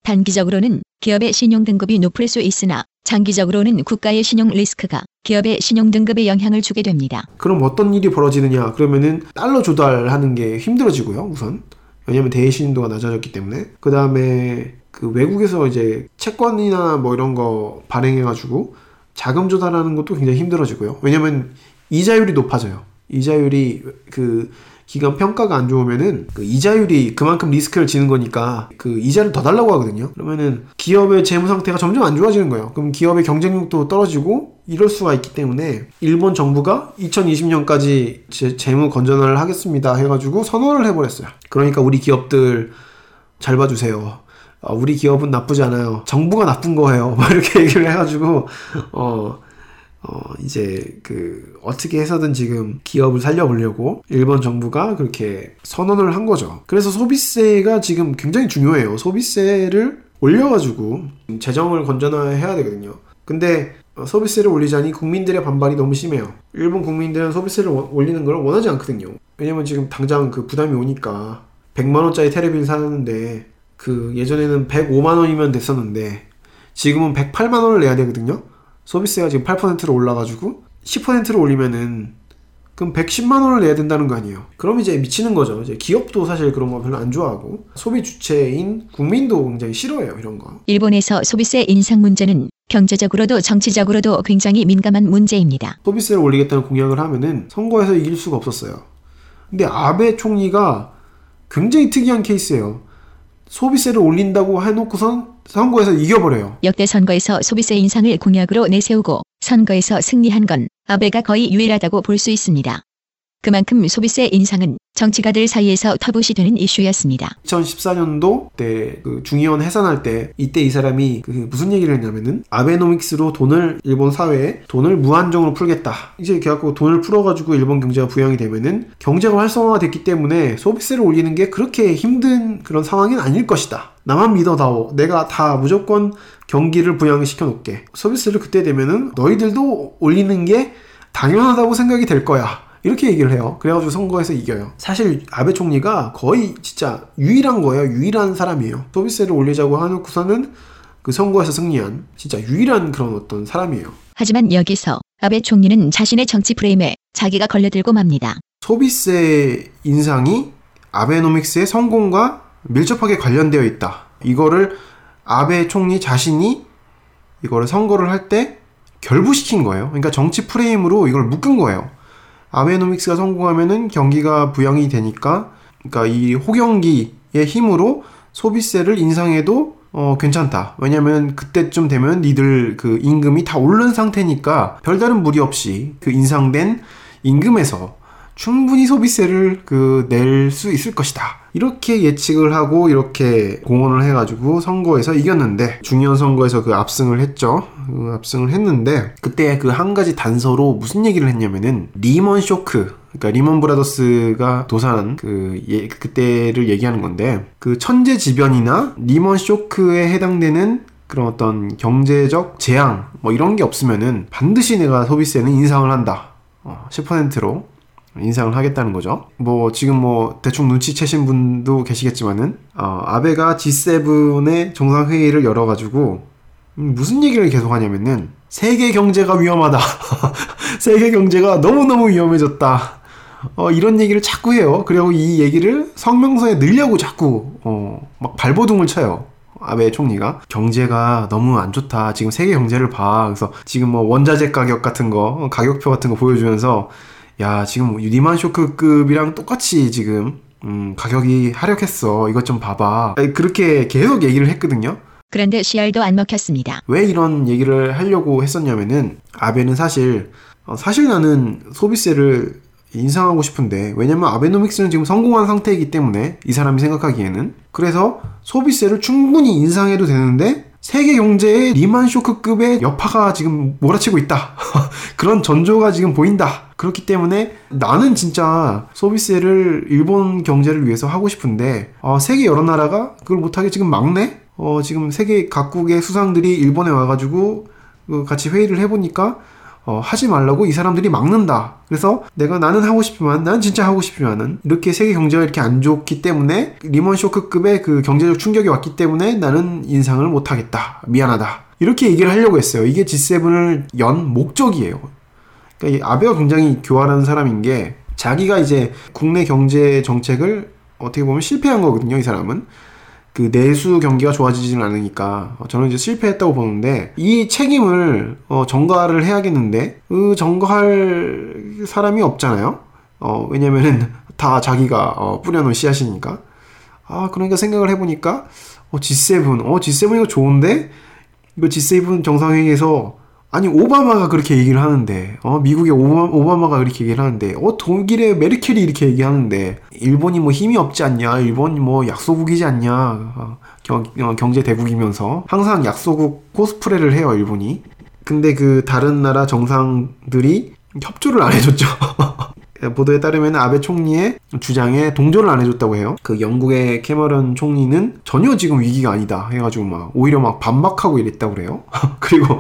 C: 단기적으로는 기업의 신용 등급이 높을 수 있으나 장기적으로는 국가의 신용 리스크가 기업의 신용 등급에 영향을 주게 됩니다.
B: 그럼 어떤 일이 벌어지느냐? 그러면은 달러 조달하는 게 힘들어지고요. 우선 왜냐하면 대외 신용도가 낮아졌기 때문에 그 다음에 그 외국에서 이제 채권이나 뭐 이런 거 발행해가지고 자금 조달하는 것도 굉장히 힘들어지고요. 왜냐면 이자율이 높아져요. 이자율이 그 기간 평가가 안 좋으면은 그 이자율이 그만큼 리스크를 지는 거니까 그 이자를 더 달라고 하거든요. 그러면은 기업의 재무 상태가 점점 안 좋아지는 거예요. 그럼 기업의 경쟁력도 떨어지고 이럴 수가 있기 때문에 일본 정부가 2020년까지 제, 재무 건전화를 하겠습니다 해가지고 선언을 해버렸어요. 그러니까 우리 기업들 잘 봐주세요. 어, 우리 기업은 나쁘지 않아요. 정부가 나쁜 거예요. 막 이렇게 얘기를 해가지고, 어, 어, 이제 그, 어떻게 해서든 지금 기업을 살려보려고 일본 정부가 그렇게 선언을 한 거죠. 그래서 소비세가 지금 굉장히 중요해요. 소비세를 올려가지고 재정을 건전화해야 되거든요. 근데 어, 소비세를 올리자니 국민들의 반발이 너무 심해요. 일본 국민들은 소비세를 올리는 걸 원하지 않거든요. 왜냐면 지금 당장 그 부담이 오니까 100만원짜리 테레비를 사는데 그 예전에는 105만 원이면 됐었는데 지금은 108만 원을 내야 되거든요. 소비세가 지금 8%로 올라가지고 10%를 올리면은 그럼 110만 원을 내야 된다는 거 아니에요. 그럼 이제 미치는 거죠. 이제 기업도 사실 그런 거 별로 안 좋아하고 소비 주체인 국민도 굉장히 싫어해요. 이런 거.
C: 일본에서 소비세 인상 문제는 경제적으로도 정치적으로도 굉장히 민감한 문제입니다.
B: 소비세를 올리겠다는 공약을 하면은 선거에서 이길 수가 없었어요. 근데 아베 총리가 굉장히 특이한 케이스예요. 소비세를 올린다고 해놓고선 선거에서 이겨버려요.
C: 역대 선거에서 소비세 인상을 공약으로 내세우고 선거에서 승리한 건 아베가 거의 유일하다고 볼 수 있습니다. 그만큼 소비세 인상은 정치가들 사이에서 터부시 되는 이슈였습니다.
B: 2014년도 때 그 중의원 해산할 때 이때 이 사람이 그 무슨 얘기를 했냐면은 아베노믹스로 돈을 일본 사회에 돈을 무한정으로 풀겠다. 이제 그래갖고 돈을 풀어가지고 일본 경제가 부양이 되면은 경제가 활성화가 됐기 때문에 소비세를 올리는 게 그렇게 힘든 그런 상황은 아닐 것이다. 나만 믿어다오. 내가 다 무조건 경기를 부양시켜 놓게. 서비스를 그때 되면은 너희들도 올리는 게 당연하다고 생각이 될 거야. 이렇게 얘기를 해요. 그래가지고 선거에서 이겨요. 사실 아베 총리가 거의 진짜 유일한 거예요. 유일한 사람이에요. 소비세를 올리자고 하놓고서는 그 선거에서 승리한 진짜 유일한 그런 어떤 사람이에요.
C: 하지만 여기서 아베 총리는 자신의 정치 프레임에 자기가 걸려들고 맙니다.
B: 소비세 인상이 아베노믹스의 성공과 밀접하게 관련되어 있다. 이거를 아베 총리 자신이 이거를 선거를 할 때 결부시킨 거예요. 그러니까 정치 프레임으로 이걸 묶은 거예요. 아베노믹스가 성공하면은 경기가 부양이 되니까 그러니까 이 호경기의 힘으로 소비세를 인상해도 어 괜찮다. 왜냐면 그때쯤 되면 니들 그 임금이 다 오른 상태니까 별다른 무리 없이 그 인상된 임금에서 충분히 소비세를 그 낼 수 있을 것이다. 이렇게 예측을 하고 이렇게 공언을 해가지고 선거에서 이겼는데 중요한 선거에서 그 압승을 했죠. 그 압승을 했는데 그때 그 한 가지 단서로 무슨 얘기를 했냐면은 리먼 쇼크. 그러니까 리먼 브라더스가 도산한 그 예, 그때를 얘기하는 건데 그 천재지변이나 리먼 쇼크에 해당되는 그런 어떤 경제적 재앙 뭐 이런 게 없으면은 반드시 내가 소비세는 인상을 한다. 어, 10%로 인상을 하겠다는 거죠. 뭐 지금 뭐 대충 눈치채신 분도 계시겠지만은 어, 아베가 G7의 정상 회의를 열어 가지고 음, 무슨 얘기를 계속 하냐면은 세계 경제가 위험하다. 세계 경제가 너무너무 위험해졌다. 어, 이런 얘기를 자꾸 해요. 그리고 이 얘기를 성명서에 넣으려고 자꾸 어, 막 발버둥을 쳐요. 아베 총리가 경제가 너무 안 좋다. 지금 세계 경제를 봐. 그래서 지금 뭐 원자재 가격 같은 거, 가격표 같은 거 보여주면서 야 지금 리만 쇼크급이랑 똑같이 지금 음, 가격이 하락했어. 이것 좀 봐봐. 그렇게 계속 얘기를 했거든요.
C: 그런데 CR도 안 먹혔습니다.
B: 왜 이런 얘기를 하려고 했었냐면은 아베는 사실 어, 사실 나는 소비세를 인상하고 싶은데 왜냐면 아베노믹스는 지금 성공한 상태이기 때문에 이 사람이 생각하기에는 그래서 소비세를 충분히 인상해도 되는데 세계 경제의 리만 쇼크급의 여파가 지금 몰아치고 있다. 그런 전조가 지금 보인다. 그렇기 때문에 나는 진짜 소비세를 일본 경제를 위해서 하고 싶은데 어, 세계 여러 나라가 그걸 못하게 지금 막네? 어, 지금 세계 각국의 수상들이 일본에 와가지고 그 같이 회의를 해보니까 어, 하지 말라고 이 사람들이 막는다. 그래서 내가 나는 하고 싶지만, 난 진짜 하고 싶지만은, 이렇게 세계 경제가 이렇게 안 좋기 때문에, 리먼 쇼크급의 그 경제적 충격이 왔기 때문에 나는 인상을 못 하겠다. 미안하다. 이렇게 얘기를 하려고 했어요. 이게 G7을 연 목적이에요. 그러니까 아베가 굉장히 교활한 사람인 게, 자기가 이제 국내 경제 정책을 어떻게 보면 실패한 거거든요, 이 사람은. 그 내수 경기가 좋아지지는 않으니까 저는 이제 실패했다고 보는데 이 책임을 어, 전가를 해야겠는데 그 전가할 사람이 없잖아요. 어, 왜냐면은 다 자기가 어, 뿌려놓은 씨앗이니까. 아 그러니까 생각을 해보니까 어, G7 어 G7 이거 좋은데 이거 G7 정상회의에서 아니 오바마가 그렇게 얘기를 하는데 어 미국의 오바, 마가 그렇게 얘기를 하는데 어 독일의 메르켈이 이렇게 얘기하는데 일본이 뭐 힘이 없지 않냐? 일본이 뭐 약소국이지 않냐? 어, 경, 어, 경제 대국이면서 항상 약소국 코스프레를 해요 일본이. 근데 그 다른 나라 정상들이 협조를 안 해줬죠 보도에 따르면 아베 총리의 주장에 동조를 안 해줬다고 해요. 그 영국의 캐머런 총리는 전혀 지금 위기가 아니다 해가지고 막 오히려 막 반박하고 이랬다고 그래요. 그리고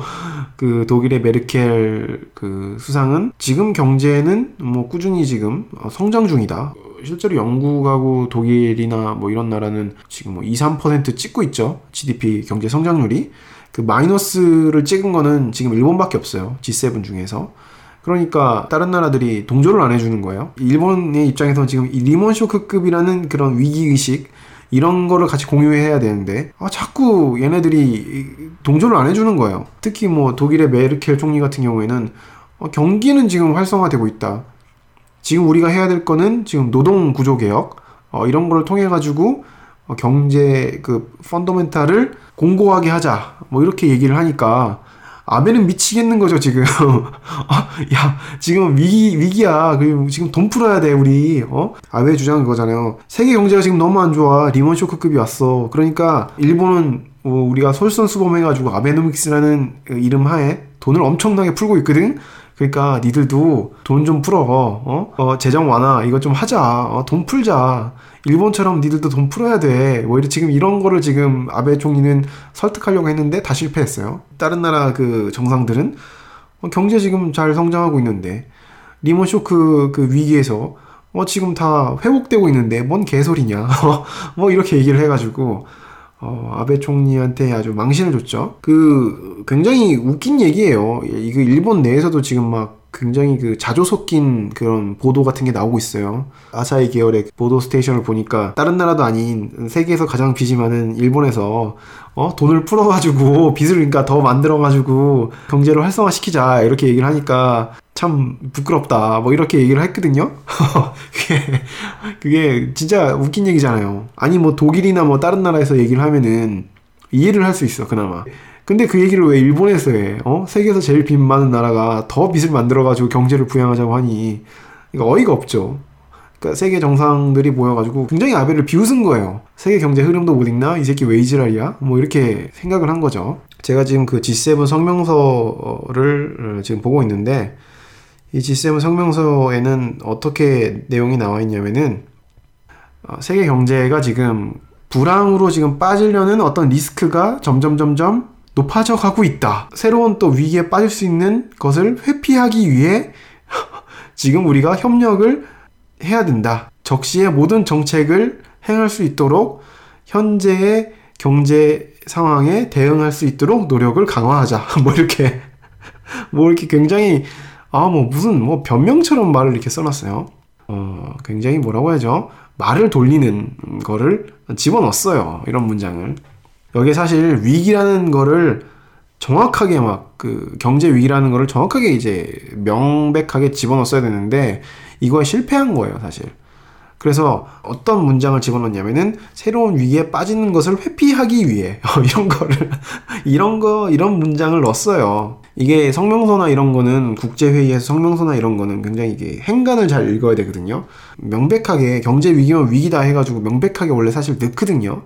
B: 그 독일의 메르켈 그 수상은 지금 경제는 뭐 꾸준히 지금 성장 중이다. 실제로 영국하고 독일이나 뭐 이런 나라는 지금 뭐 2, 3% 찍고 있죠. GDP 경제 성장률이. 그 마이너스를 찍은 거는 지금 일본밖에 없어요. G7 중에서. 그러니까 다른 나라들이 동조를 안 해주는 거예요. 일본의 입장에서 지금 리먼 쇼크급이라는 그런 위기 의식 이런 거를 같이 공유해야 되는데 아, 자꾸 얘네들이 동조를 안 해주는 거예요. 특히 뭐 독일의 메르켈 총리 같은 경우에는 어, 경기는 지금 활성화되고 있다. 지금 우리가 해야 될 거는 지금 노동 구조 개혁 어, 이런 거를 통해 가지고 어, 경제 그 펀더멘탈을 공고하게 하자 뭐 이렇게 얘기를 하니까 아베는 미치겠는 거죠 지금. 아, 야 지금 위기 위기야. 그리고 지금 돈 풀어야 돼 우리. 어? 아베 주장은 그거잖아요. 세계 경제가 지금 너무 안 좋아. 리먼 쇼크급이 왔어. 그러니까 일본은 어, 우리가 솔선수범해가지고 아베노믹스라는 이름 하에 돈을 엄청나게 풀고 있거든. 그러니까 니들도 돈 좀 풀어. 어? 어 재정 완화 이거 좀 하자. 어, 돈 풀자. 일본처럼 니들도 돈 풀어야 돼. 뭐 지금 이런 거를 지금 아베 총리는 설득하려고 했는데 다 실패했어요. 다른 나라 그 정상들은 어, 경제 지금 잘 성장하고 있는데 리먼 쇼크 그 위기에서 어 지금 다 회복되고 있는데 뭔 개소리냐. 뭐 이렇게 얘기를 해 가지고 어, 아베 총리한테 아주 망신을 줬죠. 그 굉장히 웃긴 얘기예요. 이거 일본 내에서도 지금 막 굉장히 그 자조 섞인 그런 보도 같은 게 나오고 있어요. 아사히 계열의 보도 스테이션을 보니까 다른 나라도 아닌 세계에서 가장 빚이 많은 일본에서 어 돈을 풀어가지고 빚을 그러니까 더 만들어가지고 경제를 활성화시키자 이렇게 얘기를 하니까 참 부끄럽다 뭐 이렇게 얘기를 했거든요. 그게 진짜 웃긴 얘기잖아요. 아니 뭐 독일이나 뭐 다른 나라에서 얘기를 하면은 이해를 할 수 있어 그나마. 근데 그 얘기를 왜 일본에서 해? 어? 세계에서 제일 빚 많은 나라가 더 빚을 만들어가지고 경제를 부양하자고 하니 이거 어이가 없죠. 그러니까 세계 정상들이 모여가지고 굉장히 아베를 비웃은 거예요. 세계 경제 흐름도 못 읽나? 이 새끼 왜 이지랄이야? 뭐 이렇게 생각을 한 거죠. 제가 지금 그 G7 성명서를 지금 보고 있는데 이 G7 성명서에는 어떻게 내용이 나와 있냐면은 어, 세계 경제가 지금 불황으로 지금 빠지려는 어떤 리스크가 점점 점점 높아져 가고 있다. 새로운 또 위기에 빠질 수 있는 것을 회피하기 위해 지금 우리가 협력을 해야 된다. 적시에 모든 정책을 행할 수 있도록 현재의 경제 상황에 대응할 수 있도록 노력을 강화하자. 뭐 이렇게 뭐 이렇게 굉장히 아 뭐 무슨 뭐 변명처럼 말을 이렇게 써놨어요. 어 굉장히 뭐라고 해야죠? 말을 돌리는 거를 집어넣었어요. 이런 문장을. 여기에 사실 위기라는 거를 정확하게 막 그 경제 위기라는 거를 정확하게 이제 명백하게 집어넣었어야 되는데 이거에 실패한 거예요, 사실. 그래서 어떤 문장을 집어넣냐면은 새로운 위기에 빠지는 것을 회피하기 위해 이런 거를 이런 거 이런 문장을 넣었어요. 이게 성명서나 이런 거는 국제회의에서 성명서나 이런 거는 굉장히 이게 행간을 잘 읽어야 되거든요. 명백하게 경제 위기면 위기다 해가지고 명백하게 원래 사실 넣거든요.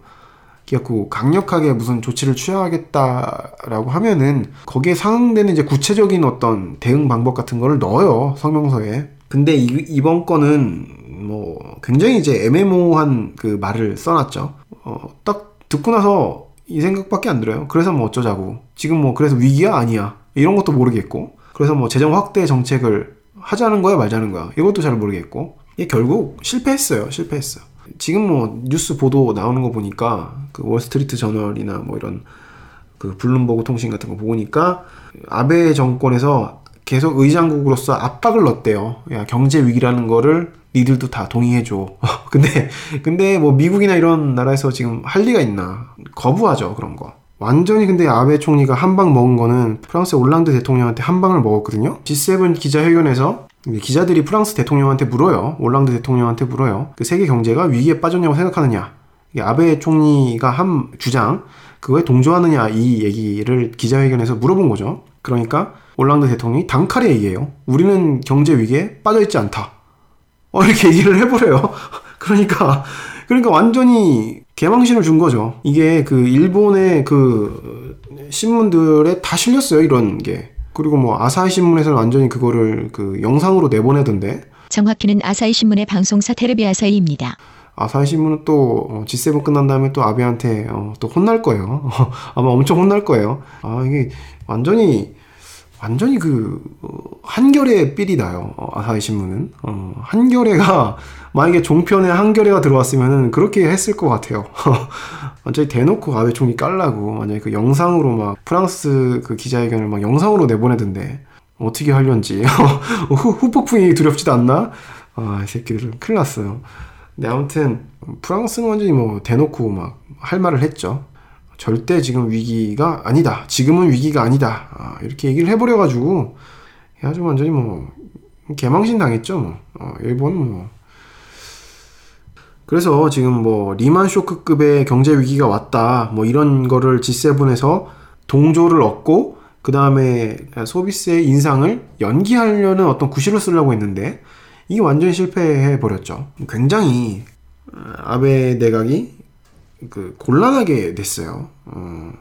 B: 그래갖고 강력하게 무슨 조치를 취하겠다라고 하면은 거기에 상응되는 이제 구체적인 어떤 대응 방법 같은 거를 넣어요 성명서에. 근데 이, 이번 건은 뭐 굉장히 이제 애매모호한 그 말을 써놨죠. 어, 딱 듣고 나서 이 생각밖에 안 들어요. 그래서 뭐 어쩌자고. 지금 뭐 그래서 위기야 아니야 이런 것도 모르겠고. 그래서 뭐 재정 확대 정책을 하자는 거야 말자는 거야 이것도 잘 모르겠고. 이게 결국 실패했어요. 실패했어. 지금 뭐 뉴스 보도 나오는 거 보니까 그 월스트리트 저널이나 뭐 이런 그 블룸버그 통신 같은 거 보니까 아베 정권에서 계속 의장국으로서 압박을 넣었대요. 야 경제 위기라는 거를 니들도 다 동의해줘. 근데 근데 뭐 미국이나 이런 나라에서 지금 할 리가 있나? 거부하죠 그런 거. 완전히 근데 아베 총리가 한 방 먹은 거는 프랑스 올랑드 대통령한테 한 방을 먹었거든요. G7 기자회견에서 기자들이 프랑스 대통령한테 물어요. 올랑드 대통령한테 물어요. 그 세계 경제가 위기에 빠졌냐고 생각하느냐. 아베 총리가 한 주장 그거에 동조하느냐 이 얘기를 기자회견에서 물어본 거죠. 그러니까 올랑드 대통령이 단칼에 얘기해요. 우리는 경제 위기에 빠져 있지 않다. 어, 이렇게 얘기를 해버려요. 그러니까 그러니까 완전히 개망신을 준 거죠. 이게 그 일본의 그 신문들에 다 실렸어요 이런 게. 그리고 뭐 아사히 신문에서는 완전히 그거를 그 영상으로 내보내던데.
C: 정확히는 아사히 신문의 방송사 테레비 아사히입니다.
B: 아사히 신문은 또 G7 끝난 다음에 또 아베한테 어, 또 혼날 거예요. 아마 엄청 혼날 거예요. 아 이게 완전히 완전히 그 어, 한겨레 삘이 나요. 어, 아사히 신문은 어, 한겨레가 만약에 종편에 한겨레가 들어왔으면은 그렇게 했을 것 같아요. 완전히 대놓고 아베 총리 깔라고 만약에 그 영상으로 막 프랑스 그 기자회견을 막 영상으로 내보내던데 어떻게 하려는지 후, 후폭풍이 두렵지도 않나? 아, 이 새끼들은 큰일 났어요. 근데 아무튼 프랑스는 완전히 뭐 대놓고 막 할 말을 했죠. 절대 지금 위기가 아니다. 지금은 위기가 아니다. 아, 이렇게 얘기를 해버려 가지고 아주 완전히 뭐 개망신 당했죠. 뭐. 어, 일본은 뭐. 그래서 지금 뭐 리만 쇼크급의 경제 위기가 왔다. 뭐 이런 거를 G7에서 동조를 얻고 그 다음에 소비세 인상을 연기하려는 어떤 구실을 쓰려고 했는데 이게 완전히 실패해 버렸죠. 굉장히 어, 아베 내각이 그 곤란하게 됐어요. 어,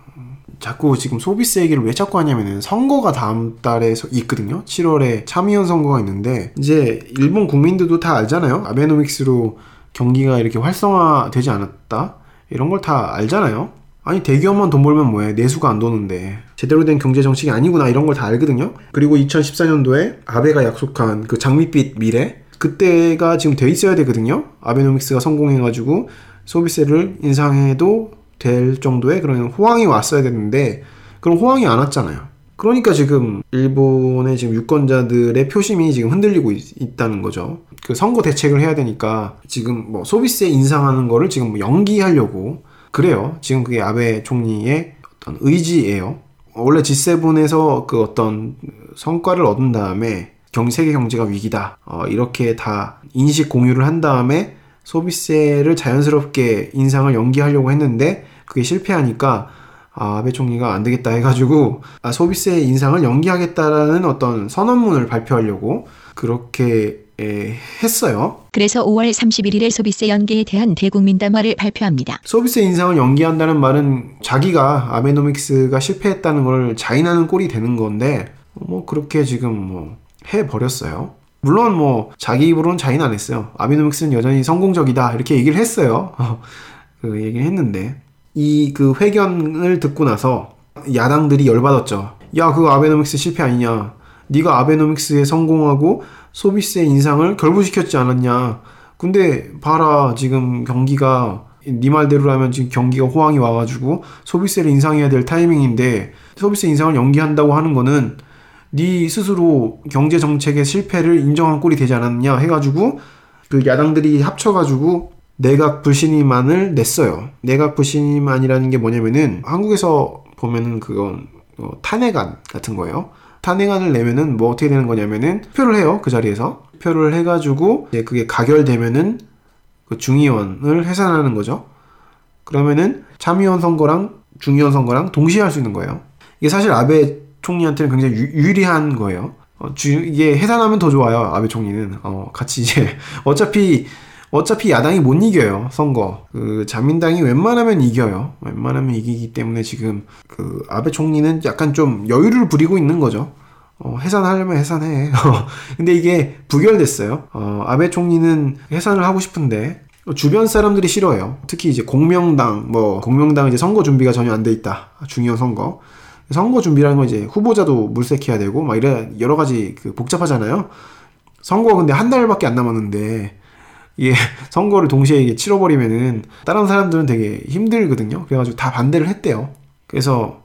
B: 자꾸 지금 소비세 얘기를 왜 자꾸 하냐면은 선거가 다음 달에 있거든요. 7월에 참의원 선거가 있는데 이제 일본 국민들도 다 알잖아요. 아베노믹스로 경기가 이렇게 활성화되지 않았다. 이런 걸 다 알잖아요. 아니 대기업만 돈 벌면 뭐해 내수가 안 도는데 제대로 된 경제 정책이 아니구나 이런 걸 다 알거든요. 그리고 2014년도에 아베가 약속한 그 장밋빛 미래 그때가 지금 돼 있어야 되거든요. 아베노믹스가 성공해가지고 소비세를 인상해도 될 정도의 그런 호황이 왔어야 되는데 그런 호황이 안 왔잖아요. 그러니까 지금 일본의 지금 유권자들의 표심이 지금 흔들리고 있, 다는 거죠. 그 선거 대책을 해야 되니까 지금 뭐 소비세 인상하는 거를 지금 뭐 연기하려고 그래요. 지금 그게 아베 총리의 어떤 의지예요. 원래 G7에서 그 어떤 성과를 얻은 다음에 경 세계 경제가 위기다. 어, 이렇게 다 인식 공유를 한 다음에 소비세를 자연스럽게 인상을 연기하려고 했는데 그게 실패하니까 아, 아베 총리가 안 되겠다 해가지고 아, 소비세 인상을 연기하겠다라는 어떤 선언문을 발표하려고 그렇게 에, 했어요.
C: 그래서 5월 31일에 소비세 연계에 대한 대국민 담화를 발표합니다.
B: 소비세 인상을 연기한다는 말은 자기가 아베노믹스가 실패했다는 걸 자인하는 꼴이 되는 건데 뭐 그렇게 지금 뭐 해버렸어요. 물론 뭐 자기 입으로는 자인 안 했어요. 아베노믹스는 여전히 성공적이다 이렇게 얘기를 했어요. 그 얘기를 했는데 이 그 회견을 듣고 나서 야당들이 열받았죠. 야 그거 아베노믹스 실패 아니냐. 네가 아베노믹스에 성공하고 소비세 인상을 결부시켰지 않았냐. 근데 봐라 지금 경기가 네 말대로라면 지금 경기가 호황이 와가지고 소비세를 인상해야 될 타이밍인데 소비세 인상을 연기한다고 하는 거는 네 스스로 경제 정책의 실패를 인정한 꼴이 되지 않았냐 해가지고 그 야당들이 합쳐가지고 내각 불신임안을 냈어요. 내각 불신임안이라는 게 뭐냐면은 한국에서 보면은 그건 어, 탄핵안 같은 거예요. 탄핵안을 내면은 뭐 어떻게 되는 거냐면은 투표를 해요 그 자리에서 투표를 해가지고 이제 그게 가결되면은 그 중의원을 해산하는 거죠. 그러면은 참의원 선거랑 중의원 선거랑 동시에 할 수 있는 거예요. 이게 사실 아베 총리한테는 굉장히 유, 리한 거예요. 어, 주, 이게 해산하면 더 좋아요 아베 총리는. 어, 같이 이제 어차피 어차피 야당이 못 이겨요 선거. 그 자민당이 웬만하면 이겨요. 웬만하면 이기기 때문에 지금 그 아베 총리는 약간 좀 여유를 부리고 있는 거죠. 어, 해산하려면 해산해. 근데 이게 부결됐어요. 어, 아베 총리는 해산을 하고 싶은데 주변 사람들이 싫어요. 특히 이제 공명당 뭐 공명당 이제 선거 준비가 전혀 안 돼 있다. 중요한 선거 선거 준비라는 건 이제 후보자도 물색해야 되고 막 이래 여러 가지 그 복잡하잖아요 선거 근데 한 달밖에 안 남았는데 이게 선거를 동시에 치러버리면은 다른 사람들은 되게 힘들거든요. 그래가지고 다 반대를 했대요. 그래서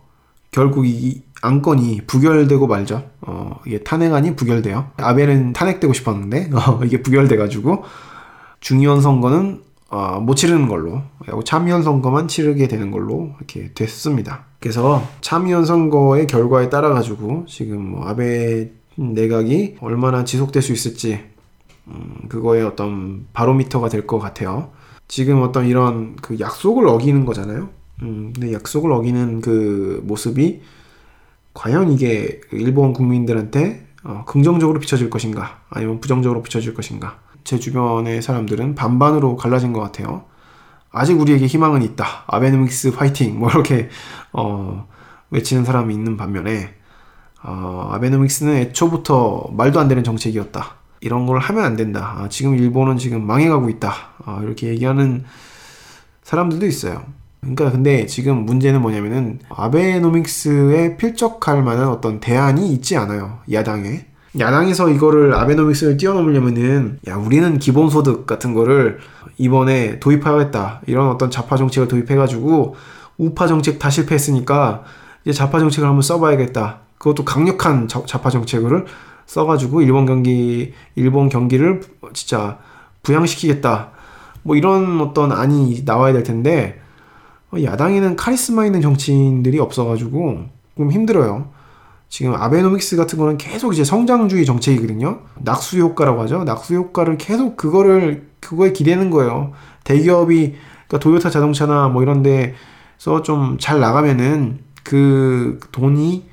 B: 결국 이 안건이 부결되고 말죠. 어, 이게 탄핵안이 부결돼요. 아베는 탄핵되고 싶었는데, 어, 이게 부결돼가지고, 중의원 선거는, 어, 못 치르는 걸로, 참의원 선거만 치르게 되는 걸로 이렇게 됐습니다. 그래서 참의원 선거의 결과에 따라 가지고, 지금 뭐 아베 내각이 얼마나 지속될 수 있을지, 음, 그거의 어떤 바로미터가 될 것 같아요. 지금 어떤 이런 그 약속을 어기는 거잖아요. 음, 근데 약속을 어기는 그 모습이 과연 이게 일본 국민들한테 어, 긍정적으로 비춰질 것인가 아니면 부정적으로 비춰질 것인가 제 주변의 사람들은 반반으로 갈라진 것 같아요. 아직 우리에게 희망은 있다. 아베노믹스 파이팅 뭐 이렇게 어, 외치는 사람이 있는 반면에 어, 아베노믹스는 애초부터 말도 안 되는 정책이었다. 이런 걸 하면 안 된다. 아, 지금 일본은 지금 망해가고 있다. 아, 이렇게 얘기하는 사람들도 있어요. 그러니까 근데 지금 문제는 뭐냐면은 아베노믹스에 필적할 만한 어떤 대안이 있지 않아요. 야당에. 야당에서 이거를 아베노믹스를 뛰어넘으려면은 야 우리는 기본소득 같은 거를 이번에 도입하겠다. 이런 어떤 좌파 정책을 도입해가지고 우파 정책 다 실패했으니까 이제 좌파 정책을 한번 써봐야겠다. 그것도 강력한 좌파 정책을 써가지고 일본 경기 일본 경기를 진짜 부양시키겠다. 뭐 이런 어떤 안이 나와야 될 텐데 어, 야당에는 카리스마 있는 정치인들이 없어가지고 좀 힘들어요. 지금 아베노믹스 같은 거는 계속 이제 성장주의 정책이거든요. 낙수 효과라고 하죠. 낙수 효과를 계속 그거를 그거에 기대는 거예요. 대기업이 그러니까 도요타 자동차나 뭐 이런 데서 좀 잘 나가면은 그 돈이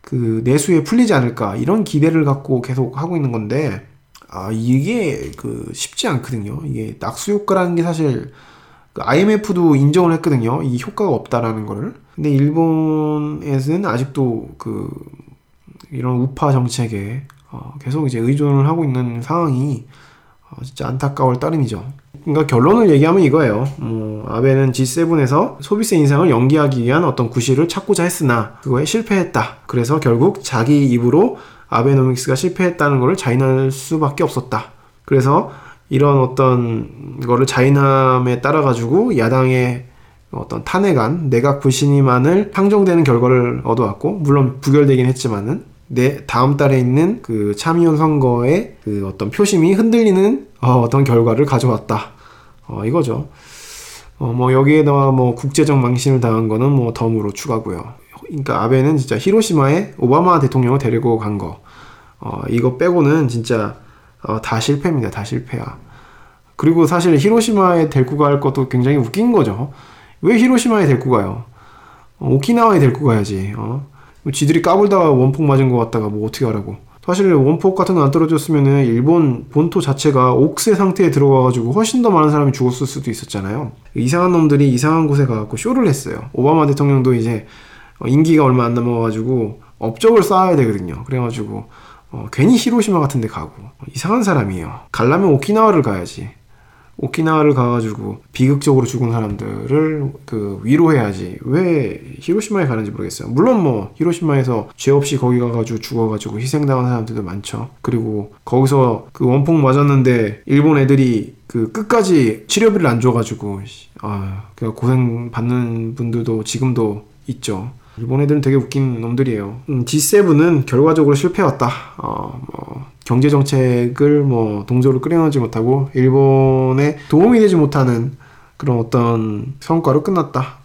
B: 그 내수에 풀리지 않을까 이런 기대를 갖고 계속 하고 있는 건데 아 이게 그 쉽지 않거든요. 이게 낙수 효과라는 게 사실 그 IMF도 인정을 했거든요. 이 효과가 없다라는 거를. 근데 일본에서는 아직도 그 이런 우파 정책에 어 계속 이제 의존을 하고 있는 상황이 어 진짜 안타까울 따름이죠. 그러니까 결론을 얘기하면 이거예요. 뭐 아베는 G7에서 소비세 인상을 연기하기 위한 어떤 구실을 찾고자 했으나 그거에 실패했다. 그래서 결국 자기 입으로 아베노믹스가 실패했다는 것을 자인할 수밖에 없었다. 그래서 이런 어떤 거를 자인함에 따라 가지고 야당의 어떤 탄핵안, 내각 불신임안을 상정되는 결과를 얻어왔고, 물론 부결되긴 했지만은, 내 다음 달에 있는 그 참의원 선거의 그 어떤 표심이 흔들리는 어, 떤 결과를 가져왔다. 어, 이거죠. 어, 뭐 여기에다가 뭐 국제적 망신을 당한 거는 뭐 덤으로 추가고요. 그러니까 아베는 진짜 히로시마에 오바마 대통령을 데리고 간 거. 어, 이거 빼고는 진짜 어, 다 실패입니다. 다 실패야. 그리고 사실 히로시마에 데리고 갈 것도 굉장히 웃긴 거죠. 왜 히로시마에 데리고 가요? 어, 오키나와에 데리고 가야지. 어? 지들이 까불다가 원폭 맞은 것 같다가 뭐 어떻게 하라고. 사실 원폭 같은 거 안 떨어졌으면은 일본 본토 자체가 옥새 상태에 들어가가지고 훨씬 더 많은 사람이 죽었을 수도 있었잖아요. 이상한 놈들이 이상한 곳에 가갖고 쇼를 했어요. 오바마 대통령도 이제 임기가 얼마 안 남아가지고 업적을 쌓아야 되거든요. 그래가지고 어, 괜히 히로시마 같은 데 가고 이상한 사람이에요. 갈라면 오키나와를 가야지. 오키나와를 가가지고 비극적으로 죽은 사람들을 그 위로해야지 왜 히로시마에 가는지 모르겠어요. 물론 뭐 히로시마에서 죄 없이 거기 가가지고 죽어가지고 희생당한 사람들도 많죠. 그리고 거기서 그 원폭 맞았는데 일본 애들이 그 끝까지 치료비를 안 줘가지고 아 고생 받는 분들도 지금도 있죠. 일본 애들은 되게 웃긴 놈들이에요. 음, G7은 결과적으로 실패였다. 어, 뭐 경제 정책을 뭐 동조를 끌어내지 못하고 일본에 도움이 되지 못하는 그런 어떤 성과로 끝났다.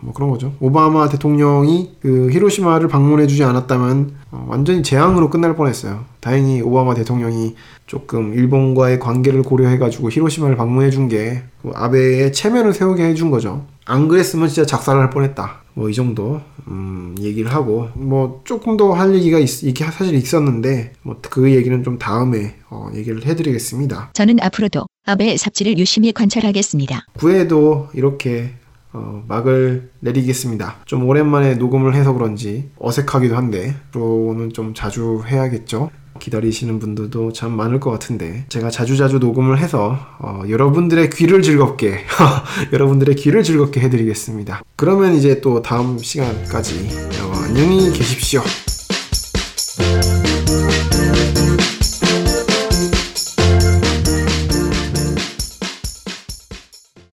B: 뭐 그런 거죠. 오바마 대통령이 그 히로시마를 방문해주지 않았다면 어, 완전히 재앙으로 끝날 뻔했어요. 다행히 오바마 대통령이 조금 일본과의 관계를 고려해가지고 히로시마를 방문해준 게그 아베의 체면을 세우게 해준 거죠. 안 그랬으면 진짜 작살날 뻔했다. 뭐 이 정도 음, 얘기를 하고 뭐 조금 더 할 얘기가 있, 이게 사실 있었는데 뭐 그 얘기는 좀 다음에 어, 얘기를 해드리겠습니다.
C: 저는 앞으로도 아베의 삽질을 유심히 관찰하겠습니다.
B: 9회도 이렇게 어, 막을 내리겠습니다. 좀 오랜만에 녹음을 해서 그런지 어색하기도 한데 앞으로는 좀 자주 해야겠죠. 기다리시는 분들도 참 많을 것 같은데 제가 자주자주 녹음을 해서 어, 여러분들의 귀를 즐겁게 여러분들의 귀를 즐겁게 해드리겠습니다. 그러면 이제 또 다음 시간까지 어, 안녕히 계십시오.